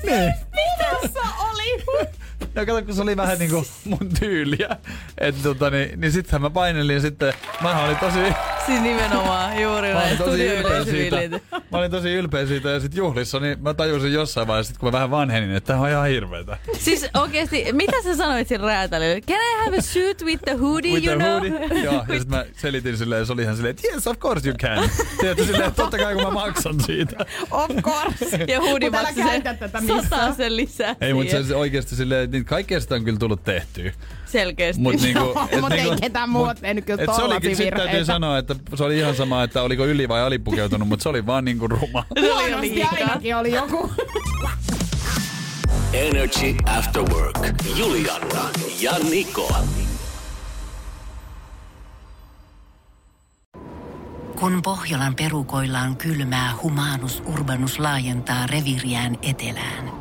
Niin. Tässä oli. No kato, kun se oli vähän niinku mun tyyliä. Et tota, niin, niin sittenhän mä painelin ja sitten mä olin tosi Siis nimenomaan, juuri Mä olin tosi ylpeä siitä. Mä olin tosi ylpeä siitä ja sit juhlissa, niin mä tajusin jossain vaiheessa, sit kun mä vähän vanhenin, että tää on ihan hirveetä. Siis oikeesti, mitä sä sanoit sillä räätälillä? Can I have a suit with the hoodie, With you the know? hoodie. Joo, ja sit mä selitin silleen, ja se oli ihan silleen, että yes, of course you can. Tiedätkö silleen, että totta kai kun mä maksan siitä. Of course. Ja hoodie Mut älä maksoi se käytä tätä missään. sen lisää Ei, mutta se oikeesti silleen, niin kaikkea sitä on kyllä tullut tehtyä. Selkeästi. Mut niinku, mut ei niinku- ketään muu ole tehnyt kyllä et se olikin, tollasia sit täytyy sanoa, että se oli ihan sama, että oliko yli vai alipukeutunut, mutta se oli vaan niinku ruma. oli Huonosti liikaa. ainakin oli joku. Energy After Work. Juliana ja Niko. Kun Pohjolan perukoillaan kylmää, humanus urbanus laajentaa reviriään etelään.